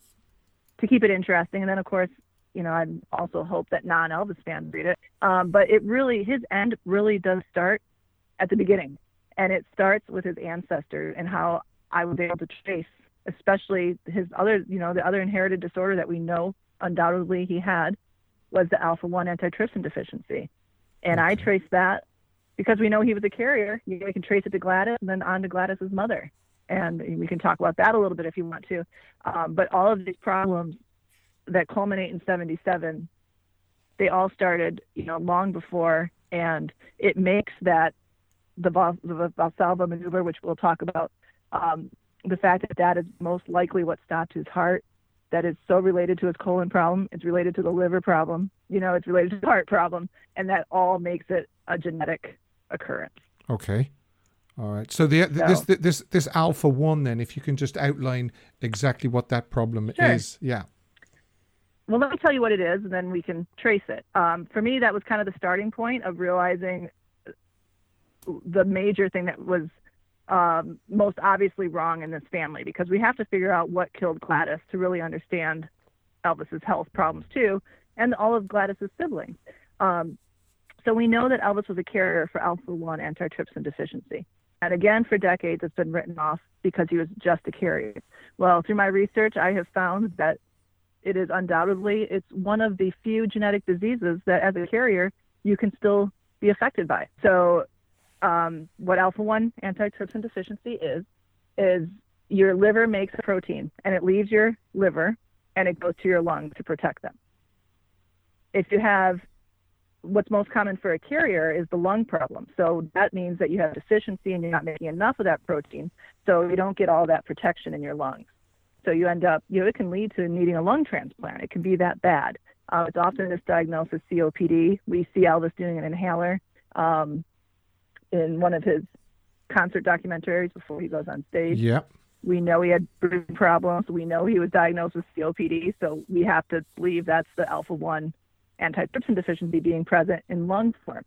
to keep it interesting, and then of course, you know, I also hope that non-Elvis fans read it. Um, but it really, his end really does start at the beginning, and it starts with his ancestors and how I was able to trace, especially his other, you know, the other inherited disorder that we know undoubtedly he had was the alpha one antitrypsin deficiency, and I traced that because we know he was a carrier. You we can trace it to Gladys and then on to Gladys's mother, and we can talk about that a little bit if you want to. Um, but all of these problems that culminate in 77, they all started, you know, long before, and it makes that the, the Valsalva maneuver, which we'll talk about, um, the fact that that is most likely what stopped his heart, that is so related to his colon problem, it's related to the liver problem, you know, it's related to the heart problem, and that all makes it a genetic occurrence. Okay. All right. So the, the so, this this this alpha one then, if you can just outline exactly what that problem sure. is, yeah. Well, let me tell you what it is, and then we can trace it. Um, for me, that was kind of the starting point of realizing the major thing that was um, most obviously wrong in this family, because we have to figure out what killed Gladys to really understand Elvis's health problems too, and all of Gladys's siblings. Um, so we know that Elvis was a carrier for alpha 1 antitrypsin deficiency. And again, for decades, it's been written off because he was just a carrier. Well, through my research, I have found that it is undoubtedly it's one of the few genetic diseases that, as a carrier, you can still be affected by. So, um, what alpha 1 antitrypsin deficiency is, is your liver makes a protein and it leaves your liver and it goes to your lungs to protect them. If you have what's most common for a carrier is the lung problem. So that means that you have deficiency and you're not making enough of that protein, so you don't get all that protection in your lungs. So you end up, you know, it can lead to needing a lung transplant. It can be that bad. Uh, it's often misdiagnosed as COPD. We see Elvis doing an inhaler um, in one of his concert documentaries before he goes on stage. Yep. We know he had breathing problems. We know he was diagnosed with COPD, so we have to believe that's the alpha 1 antitrypsin deficiency being present in lung form.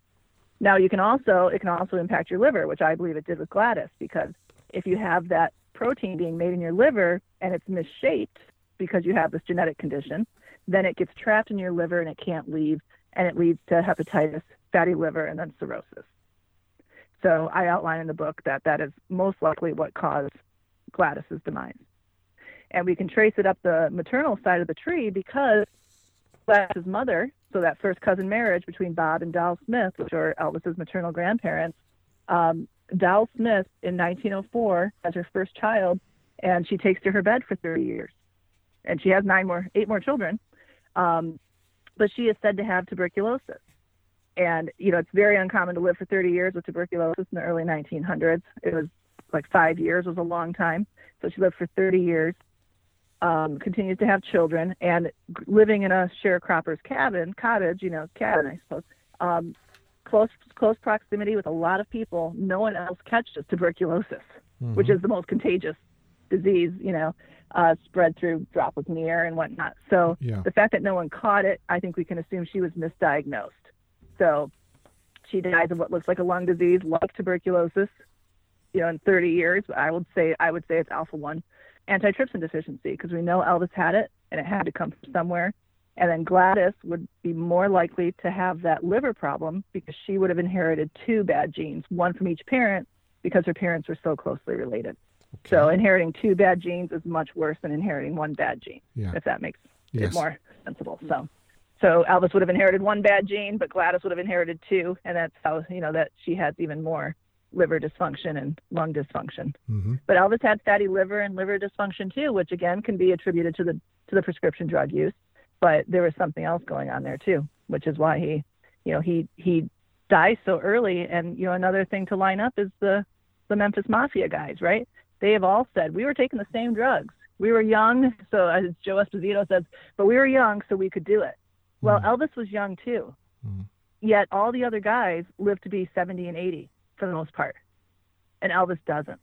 Now you can also it can also impact your liver, which I believe it did with Gladys, because if you have that protein being made in your liver and it's misshaped because you have this genetic condition, then it gets trapped in your liver and it can't leave, and it leads to hepatitis, fatty liver, and then cirrhosis. So I outline in the book that that is most likely what caused Gladys's demise. And we can trace it up the maternal side of the tree because Gladys's mother So that first cousin marriage between Bob and Doll Smith, which are Elvis's maternal grandparents, um, Smith in 1904 has her first child, and she takes to her bed for 30 years, and she has nine more, eight more children, um, but she is said to have tuberculosis. And you know, it's very uncommon to live for 30 years with tuberculosis in the early 1900s. It was like five years was a long time, so she lived for 30 years. Um, continues to have children and living in a sharecropper's cabin, cottage, you know, cabin, I suppose. Um, close close proximity with a lot of people. No one else catches tuberculosis, mm-hmm. which is the most contagious disease, you know, uh, spread through droplets in the air and whatnot. So yeah. the fact that no one caught it, I think we can assume she was misdiagnosed. So she dies of what looks like a lung disease, like tuberculosis. You know, in 30 years, I would say I would say it's alpha one antitrypsin deficiency because we know Elvis had it and it had to come from somewhere. And then Gladys would be more likely to have that liver problem because she would have inherited two bad genes, one from each parent because her parents were so closely related. Okay. So inheriting two bad genes is much worse than inheriting one bad gene, yeah. if that makes yes. it more sensible. So so Elvis would have inherited one bad gene, but Gladys would have inherited two, and that's how you know that she has even more liver dysfunction and lung dysfunction. Mm-hmm. But Elvis had fatty liver and liver dysfunction too, which again can be attributed to the to the prescription drug use. But there was something else going on there too, which is why he, you know, he he dies so early. And you know, another thing to line up is the the Memphis Mafia guys, right? They have all said we were taking the same drugs. We were young, so as Joe Esposito says, but we were young, so we could do it. Well, mm. Elvis was young too. Mm. Yet all the other guys live to be 70 and 80 for the most part. And Elvis doesn't.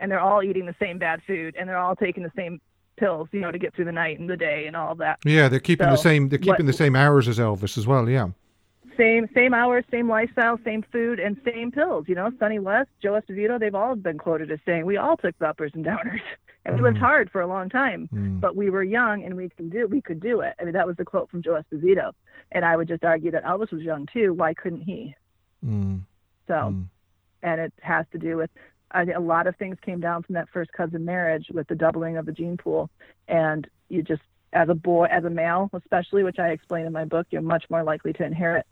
And they're all eating the same bad food and they're all taking the same pills, you know, to get through the night and the day and all that. Yeah, they're keeping so, the same they're keeping what, the same hours as Elvis as well, yeah. Same same hours, same lifestyle, same food and same pills, you know. Sonny West, Joe Esposito, they've all been quoted as saying we all took the uppers and downers. And we lived mm. hard for a long time, mm. but we were young and we can do we could do it. I mean, that was the quote from Joe Esposito. And I would just argue that Elvis was young too. Why couldn't he? Mm. So, mm. and it has to do with I, a lot of things came down from that first cousin marriage with the doubling of the gene pool, and you just as a boy, as a male, especially, which I explain in my book, you're much more likely to inherit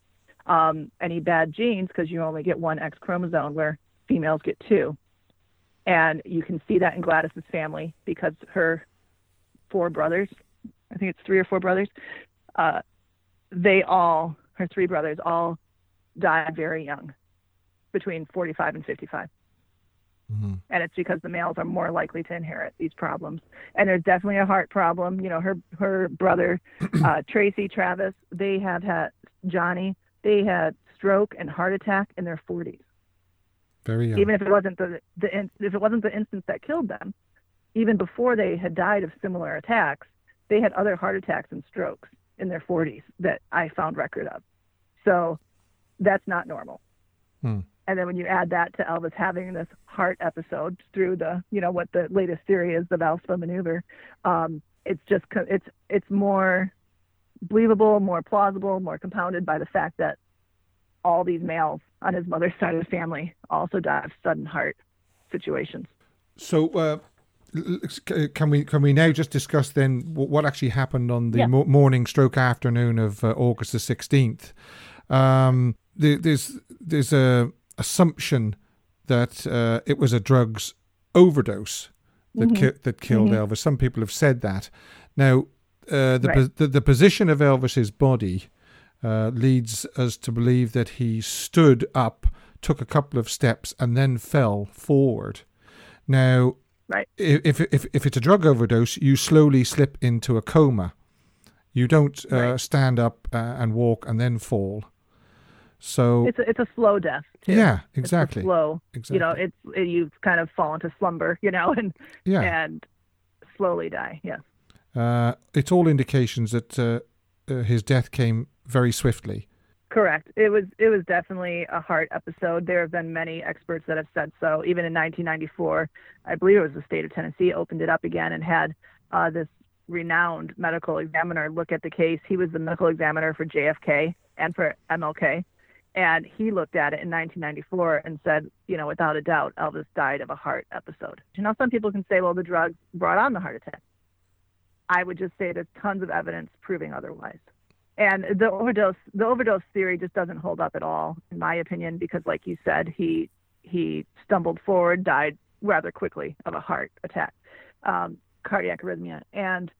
um, any bad genes because you only get one X chromosome, where females get two. And you can see that in Gladys's family because her four brothers, I think it's three or four brothers, uh, they all, her three brothers, all died very young, between 45 and 55. Mm-hmm. And it's because the males are more likely to inherit these problems. And there's definitely a heart problem. You know, her her brother, uh, Tracy Travis, they have had Johnny. They had stroke and heart attack in their 40s. Very young. Even if it wasn't the, the if it wasn't the instance that killed them, even before they had died of similar attacks, they had other heart attacks and strokes in their 40s that I found record of. So that's not normal. Hmm. And then when you add that to Elvis having this heart episode through the, you know, what the latest theory is, the Valsalva maneuver, um, it's just it's it's more believable, more plausible, more compounded by the fact that all these males on his mother's side of the family also died of sudden heart situations. So, uh, can we can we now just discuss then what actually happened on the yeah. morning stroke afternoon of uh, August the sixteenth? Um, there's there's a assumption that uh, it was a drugs overdose that mm-hmm. ki- that killed mm-hmm. Elvis. Some people have said that. Now, uh, the, right. the, the position of Elvis's body uh, leads us to believe that he stood up, took a couple of steps, and then fell forward. Now, right. if, if, if it's a drug overdose, you slowly slip into a coma. You don't uh, right. stand up uh, and walk and then fall. So it's a, it's a slow death. Too. Yeah, exactly. slow. Exactly. You know, it's it, you kind of fall into slumber. You know, and yeah. and slowly die. Yes. Uh, it's all indications that uh, uh, his death came very swiftly. Correct. It was it was definitely a heart episode. There have been many experts that have said so. Even in 1994, I believe it was the state of Tennessee opened it up again and had uh, this renowned medical examiner look at the case. He was the medical examiner for JFK and for MLK, and he looked at it in 1994 and said, you know, without a doubt, Elvis died of a heart episode. You know, some people can say, well, the drugs brought on the heart attack. I would just say there's tons of evidence proving otherwise. And the overdose the overdose theory just doesn't hold up at all in my opinion because like you said he he stumbled forward died rather quickly of a heart attack um, cardiac arrhythmia. And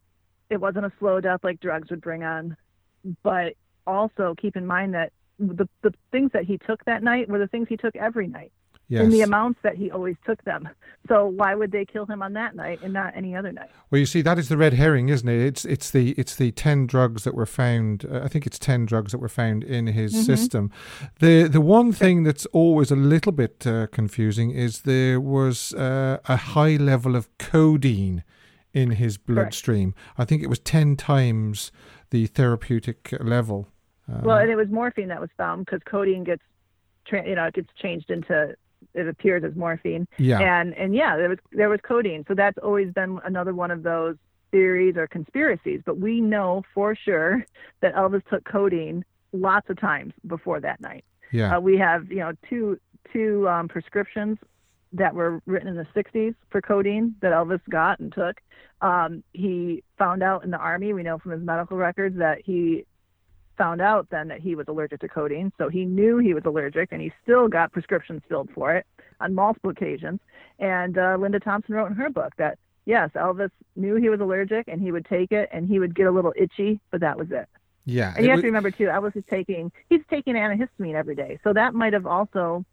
it wasn't a slow death like drugs would bring on. But also keep in mind that the, the things that he took that night were the things he took every night Yes. in the amounts that he always took them. So why would they kill him on that night and not any other night? Well, you see, that is the red herring, isn't it? It's it's the it's the ten drugs that were found. Uh, I think it's ten drugs that were found in his Mm-hmm. system. The the one thing that's always a little bit uh, confusing is there was uh, a high level of codeine in his bloodstream. I think it was ten times the therapeutic level. Uh, Well, and it was morphine that was found because codeine gets, tra- you know, it gets changed into it appears as morphine. yeah, And and yeah, there was there was codeine. So that's always been another one of those theories or conspiracies. But we know for sure that Elvis took codeine lots of times before that night. yeah, Uh, we have you know two two um, prescriptions that were written in the 60s for codeine that Elvis got and took. Um, he found out in the army. We know from his medical records that he found out then that he was allergic to codeine. So he knew he was allergic, and he still got prescriptions filled for it on multiple occasions. And uh, Linda Thompson wrote in her book that yes, Elvis knew he was allergic, and he would take it, and he would get a little itchy, but that was it. yeah. And you have wa- to remember too, Elvis is taking he's taking antihistamine every day, so that might have also,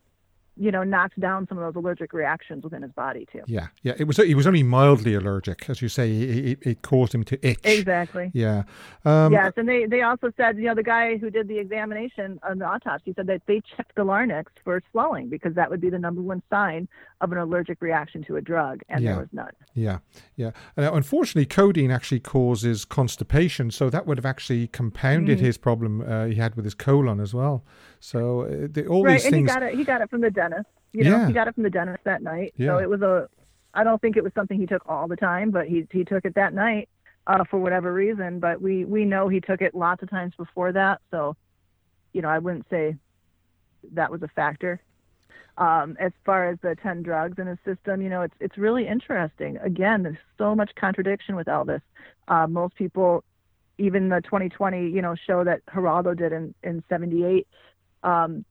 you know, knocks down some of those allergic reactions within his body too. yeah, yeah. It was he was only mildly allergic, as you say. It, it, caused him to itch. Exactly. Yeah. Um, yes, and they they also said, you know, the guy who did the examination on the autopsy said that they checked the larynx for swelling because that would be the number one sign of an allergic reaction to a drug, and Yeah. there was none. Yeah, yeah. Now, unfortunately, codeine actually causes constipation, so that would have actually compounded Mm-hmm. his problem uh, he had with his colon as well. So uh, the, all right, these and things. he got it. He got it from the dentist. You know, Yeah. he got it from the dentist that night. Yeah. So it was a. I don't think it was something he took all the time, but he he took it that night uh, for whatever reason. But we we know he took it lots of times before that. So, you know, I wouldn't say that was a factor. Um, as far as the ten drugs in his system, you know, it's it's really interesting. Again, there's so much contradiction with Elvis. Uh, most people, even the 2020, you know, show that Geraldo did in in '78. Um,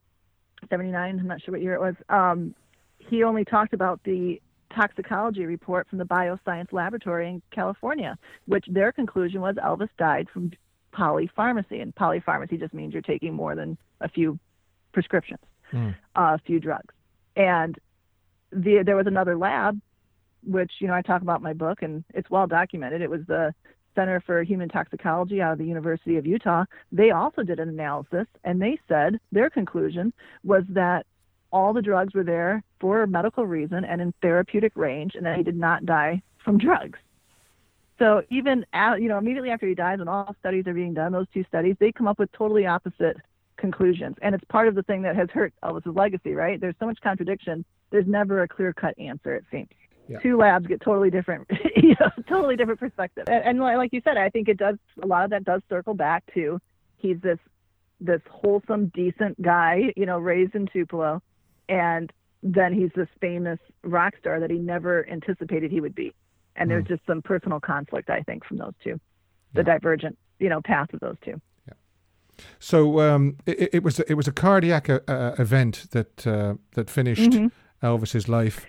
79 i'm not sure what year it was. Um, he only talked about the toxicology report from the bioscience laboratory in california which their conclusion was elvis died from polypharmacy and polypharmacy just means you're taking more than a few prescriptions Mm. uh, a few drugs. And the, there was another lab which you know i talk about in my book and it's well documented. It was the center for human toxicology out of the university of utah they also did an analysis and they said their conclusion was that all the drugs were there for a medical reason and in therapeutic range and that he did not die from drugs. So even out, you know immediately after he dies and all studies are being done those two studies they come up with totally opposite conclusions. And it's part of the thing that has hurt elvis's legacy right? There's so much contradiction. There's never a clear cut answer it seems Yeah. two labs get totally different you know totally different perspective and, and like you said i think it does a lot of that does circle back to he's this this wholesome decent guy you know raised in tupelo and then he's this famous rock star that he never anticipated he would be and there's just some personal conflict i think from those two the divergent you know paths of those two So um, it, it was it was a cardiac uh, event that uh, that finished Mm-hmm. Elvis's life.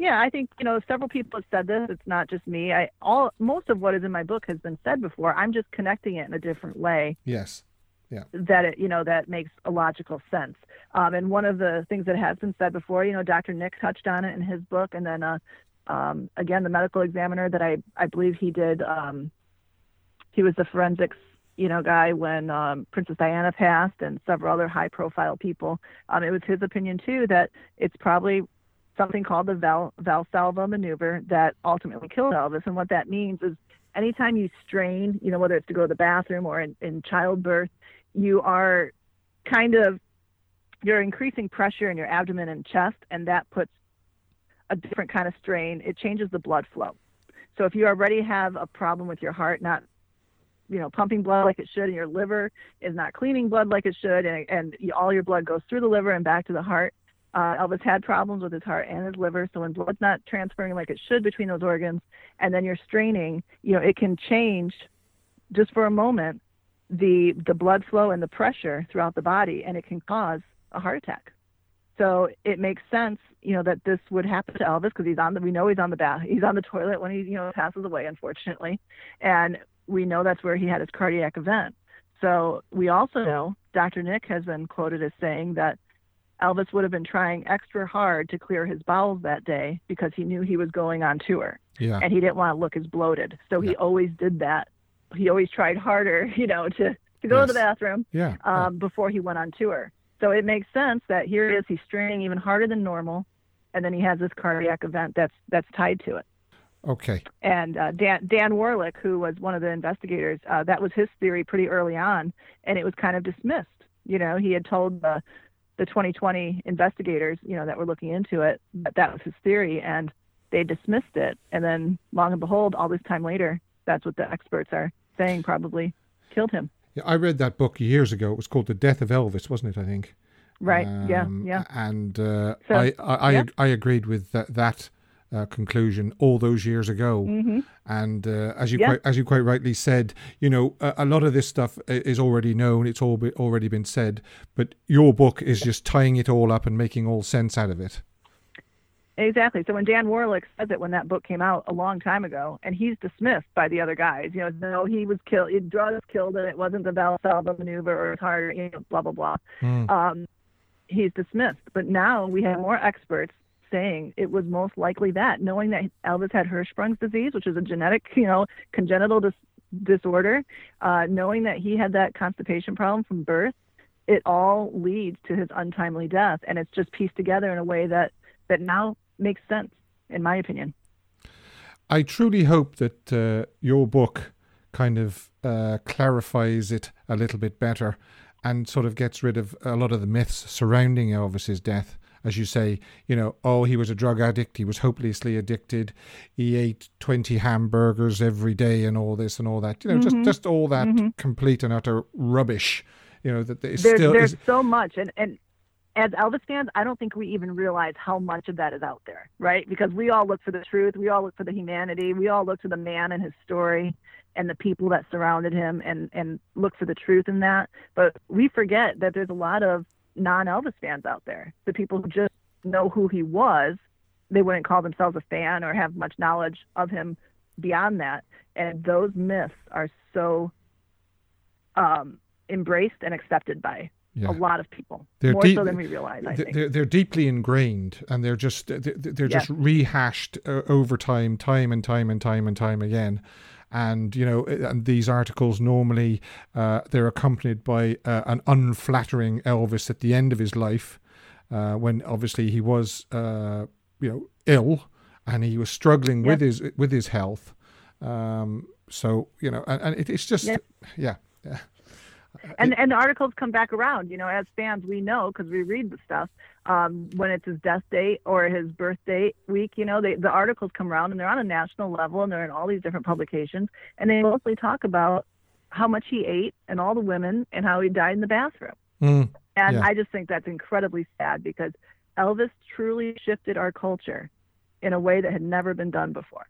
Yeah, I think you know several people have said this. It's not just me. I all most of what is in my book has been said before. I'm just connecting it in a different way Yes. Yeah. that it you know that makes a logical sense. Um, and one of the things that has been said before, you know, Dr. Nick touched on it in his book, and then uh, um, again the medical examiner that I I believe he did. Um, he was the forensics you know guy when um, Princess Diana passed and several other high profile people. Um, it was his opinion too that it's probably something called the Val, Valsalva maneuver that ultimately killed Elvis. And what that means is anytime you strain, you know, whether it's to go to the bathroom or in, in childbirth, you are kind of you're increasing pressure in your abdomen and chest, and that puts a different kind of strain. It changes the blood flow. So if you already have a problem with your heart not you know pumping blood like it should and your liver is not cleaning blood like it should and, and all your blood goes through the liver and back to the heart uh, elvis had problems with his heart and his liver so when blood's not transferring like it should between those organs and then you're straining you know it can change just for a moment the the blood flow and the pressure throughout the body, and it can cause a heart attack. So it makes sense, you know, that this would happen to Elvis because he's on the we know he's on the bath he's on the toilet when he you know passes away, unfortunately, and we know that's where he had his cardiac event. So we also know Dr. Nick has been quoted as saying that Elvis would have been trying extra hard to clear his bowels that day because he knew he was going on tour. Yeah. And he didn't want to look as bloated. So he always did that. He always tried harder, you know, to, to go Yes. to the bathroom Yeah. um, before he went on tour. So it makes sense that here is, he's straining even harder than normal, and then he has this cardiac event that's that's tied to it. okay. And uh, Dan Dan Warlick, who was one of the investigators, uh, that was his theory pretty early on, and it was kind of dismissed. You know, he had told the the 2020 investigators, you know, that were looking into it, that that was his theory, and they dismissed it. And then, long and behold, all this time later, that's what the experts are saying probably killed him. Yeah, I read that book years ago. It was called The Death of Elvis, wasn't it? I think. Right? yeah. Um, Yeah. And uh, So, I, I, I, yeah. I agreed with that, that uh, conclusion all those years ago. hmm And uh, as you Yeah. quite as you quite rightly said, you know, a, a lot of this stuff is already known. It's all be, already been said. But your book is just tying it all up and making all sense out of it. Exactly. So when Dan Warlick says it when that book came out a long time ago, and he's dismissed by the other guys, you know, no, he was killed, drugs killed and it wasn't the Valsalva maneuver or heart, you know, blah blah blah. Hmm. Um, he's dismissed. But now we have more experts saying it was most likely that, knowing that Elvis had Hirschsprung's disease, which is a genetic, you know, congenital dis- disorder, uh, knowing that he had that constipation problem from birth, it all leads to his untimely death, and it's just pieced together in a way that that now makes sense, in my opinion. I truly hope that uh, your book kind of uh, clarifies it a little bit better and sort of gets rid of a lot of the myths surrounding Elvis's death. As you say, you know, oh, he was a drug addict. He was hopelessly addicted. He ate 20 hamburgers every day and all this and all that. You know, just, mm-hmm. just all that mm-hmm. complete and utter rubbish, you know, that is There's still there's is, so much, and and as Elvis fans, I don't think we even realize how much of that is out there, right? Because we all look for the truth, we all look for the humanity, we all look to the man and his story and the people that surrounded him and and look for the truth in that. But we forget that there's a lot of non-Elvis fans out there, the people who just know who he was. They wouldn't call themselves a fan or have much knowledge of him beyond that. And those myths are so um, embraced and accepted by Yeah. a lot of people, They're more deep- so than we realize. I they're, they're deeply ingrained and they're just they're, they're just rehashed uh, over time time and time and time and time again and you know and these articles normally uh, they're accompanied by uh, an unflattering elvis at the end of his life uh, when obviously he was uh, you know ill and he was struggling with his with his health. Um, so you know and, and it, it's just Yep. yeah yeah and and the articles come back around. You know, as fans, we know because we read the stuff. Um, when it's his death date or his birthday week, you know, they, the articles come around and they're on a national level and they're in all these different publications, and they mostly talk about how much he ate and all the women and how he died in the bathroom. Mm, And Yeah. I just think that's incredibly sad because Elvis truly shifted our culture in a way that had never been done before.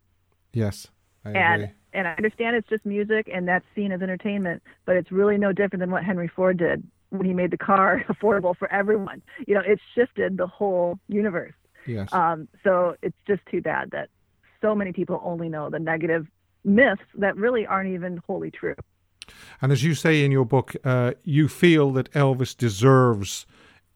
yes I and agree. and I understand it's just music and that's seen as entertainment, but it's really no different than what Henry Ford did when he made the car affordable for everyone. You know, it shifted the whole universe. yes Um, so it's just too bad that so many people only know the negative myths that really aren't even wholly true. And as you say in your book, uh, you feel that Elvis deserves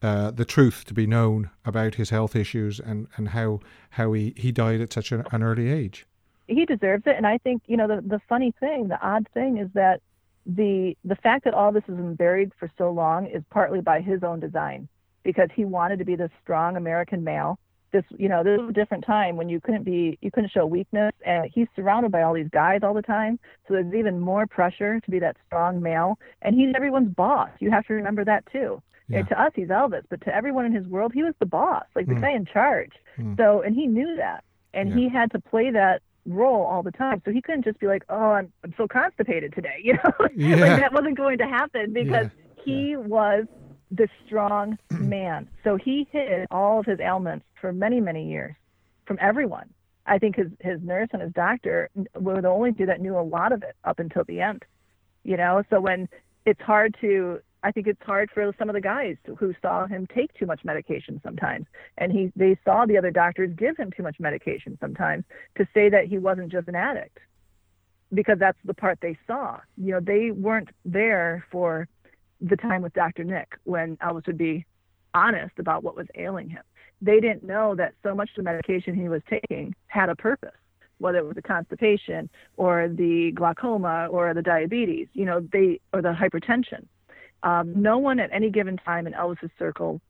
uh, the truth to be known about his health issues and, and how how he, he died at such an, an early age. He deserves it and i think you know the the funny thing the odd thing is that the the fact that all this has been buried for so long is partly by his own design because he wanted to be this strong american male this you know this was a different time when you couldn't be you couldn't show weakness and he's surrounded by all these guys all the time so there's even more pressure to be that strong male and he's everyone's boss you have to remember that too Yeah. And to us he's elvis but to everyone in his world he was the boss like the Mm. guy in charge Mm. so and he knew that and Yeah. he had to play that role all the time. So he couldn't just be like oh i'm, I'm so constipated today you know? Yeah. like that wasn't going to happen because Yeah. he was the strong man. So he hid all of his ailments for many many years from everyone. I think his his nurse and his doctor were the only two that knew a lot of it up until the end you know? So when it's hard to I think it's hard for some of the guys who saw him take too much medication sometimes, and he they saw the other doctors give him too much medication sometimes to say that he wasn't just an addict, because that's the part they saw. You know, they weren't there for the time with Dr. Nick when Elvis would be honest about what was ailing him. They didn't know that so much of the medication he was taking had a purpose whether it was the constipation or the glaucoma or the diabetes, you know, they or the hypertension. Um, no one at any given time in Elvis's circle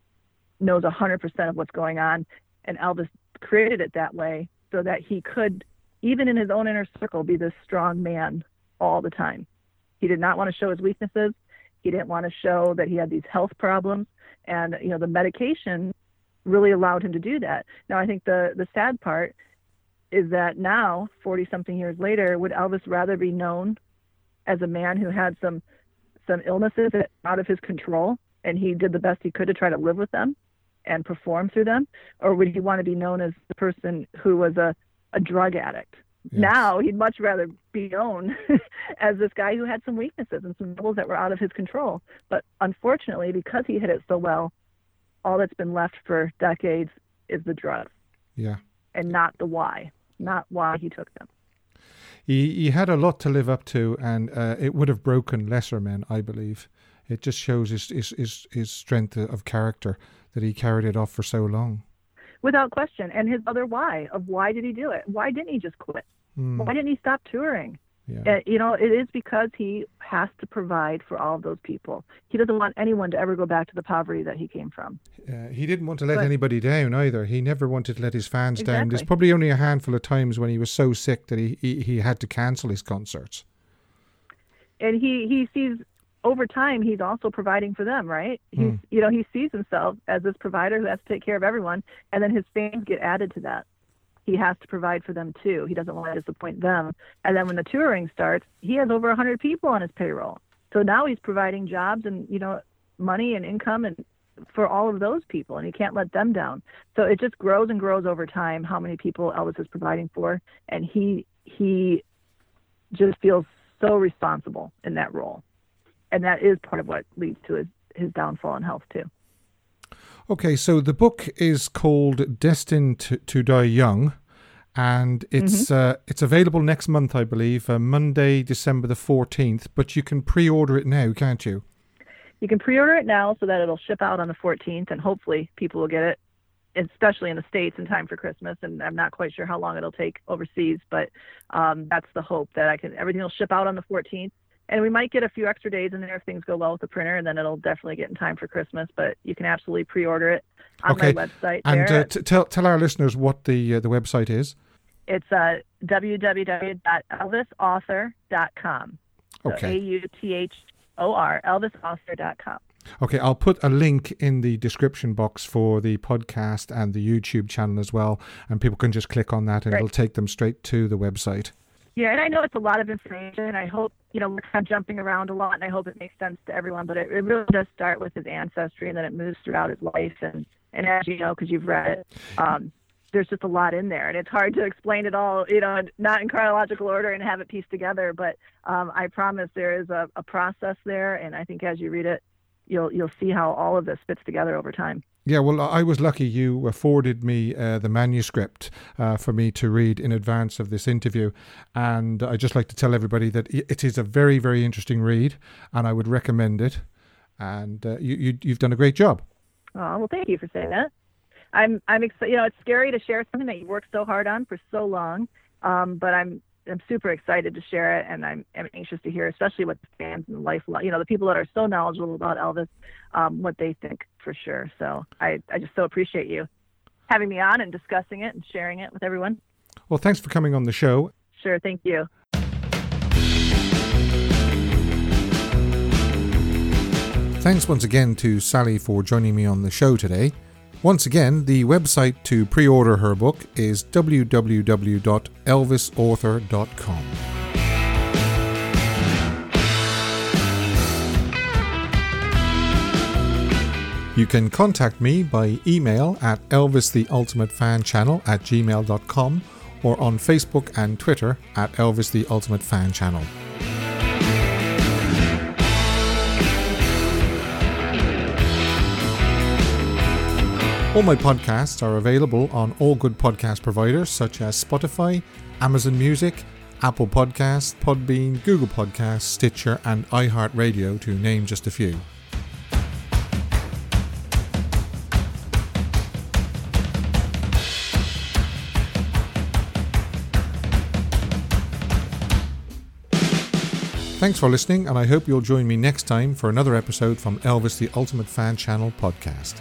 knows 100% of what's going on, and Elvis created it that way so that he could, even in his own inner circle, be this strong man all the time. He did not want to show his weaknesses. He didn't want to show that he had these health problems, and you know the medication really allowed him to do that. Now I think the the sad part is that now, 40 something years later, would Elvis rather be known as a man who had some some illnesses that out of his control and he did the best he could to try to live with them and perform through them? Or would he want to be known as the person who was a, a drug addict? Yes. now he'd much rather be known as this guy who had some weaknesses and some troubles that were out of his control. But unfortunately because he hit it so well all that's been left for decades is the drugs. Yeah. And not the why not why he took them. He, he had a lot to live up to, and uh, it would have broken lesser men, I believe. It just shows his, his, his, his strength of character that he carried it off for so long. Without question. And his other why of why did he do it? Why didn't he just quit? Mm. Why didn't he stop touring? Yeah. Uh, you know, it is because he has to provide for all of those people. He doesn't want anyone to ever go back to the poverty that he came from. Uh, he didn't want to let but, anybody down either. He never wanted to let his fans exactly. down. There's probably only a handful of times when he was so sick that he, he, he had to cancel his concerts. And he, he sees over time he's also providing for them, right? He's hmm. you know, he sees himself as this provider who has to take care of everyone and then his fans get added to that he has to provide for them too. He doesn't want to disappoint them. And then when the touring starts, he has over 100 people on his payroll. So now he's providing jobs and you know money and income and for all of those people, and he can't let them down. So it just grows and grows over time how many people Elvis is providing for, and he he just feels so responsible in that role, and that is part of what leads to his his downfall in health too. Okay, so the book is called Destined to, to Die Young, and it's mm-hmm. uh, it's available next month, I believe, uh, Monday, December the fourteenth. But you can pre-order it now, can't you? You can pre-order it now, so that it'll ship out on the fourteenth, and hopefully people will get it, especially in the states, in time for Christmas. And I'm not quite sure how long it'll take overseas, but um, that's the hope that I can. Everything will ship out on the fourteenth and we might get a few extra days in there if things go well with the printer, and then it'll definitely get in time for Christmas. But you can absolutely pre-order it on okay. my website. And uh, t- tell tell our listeners what the uh, the website is. It's uh, www.elvisauthor.com. Okay. A U T H O R elvisauthor.com. Okay, I'll put a link in the description box for the podcast and the YouTube channel as well, and people can just click on that, and Great. it'll take them straight to the website. Yeah, and I know it's a lot of information. I hope, you know, we're kind of jumping around a lot, and I hope it makes sense to everyone. But it, it really does start with his ancestry, and then it moves throughout his life. And, and as you know, because you've read it, um, there's just a lot in there, and it's hard to explain it all, you know, not in chronological order and have it pieced together. But um, I promise there is a, a process there, and I think as you read it, you'll you'll see how all of this fits together over time. Yeah, well, I was lucky you forwarded me uh, the manuscript uh, for me to read in advance of this interview. And I'd just like to tell everybody that it is a very, very interesting read, and I would recommend it. And uh, you, you, have done a great job. Oh, well, thank you for saying that. I'm, I'm excited. You know, it's scary to share something that you worked so hard on for so long, um, but I'm I'm super excited to share it, and I'm, I'm anxious to hear, especially what the fans and life, you know, the people that are so knowledgeable about Elvis, um, what they think for sure. So I, I just so appreciate you having me on and discussing it and sharing it with everyone. Well, thanks for coming on the show. Sure, thank you. Thanks once again to Sally for joining me on the show today. Once again, the website to pre order her book is www.elvisauthor.com. You can contact me by email at Elvis the Ultimate Fan Channel at gmail.com or on Facebook and Twitter at Elvis the Ultimate Fan Channel. All my podcasts are available on all good podcast providers such as Spotify, Amazon Music, Apple Podcasts, Podbean, Google Podcasts, Stitcher, and iHeartRadio, to name just a few. Thanks for listening, and I hope you'll join me next time for another episode from Elvis the Ultimate Fan Channel podcast.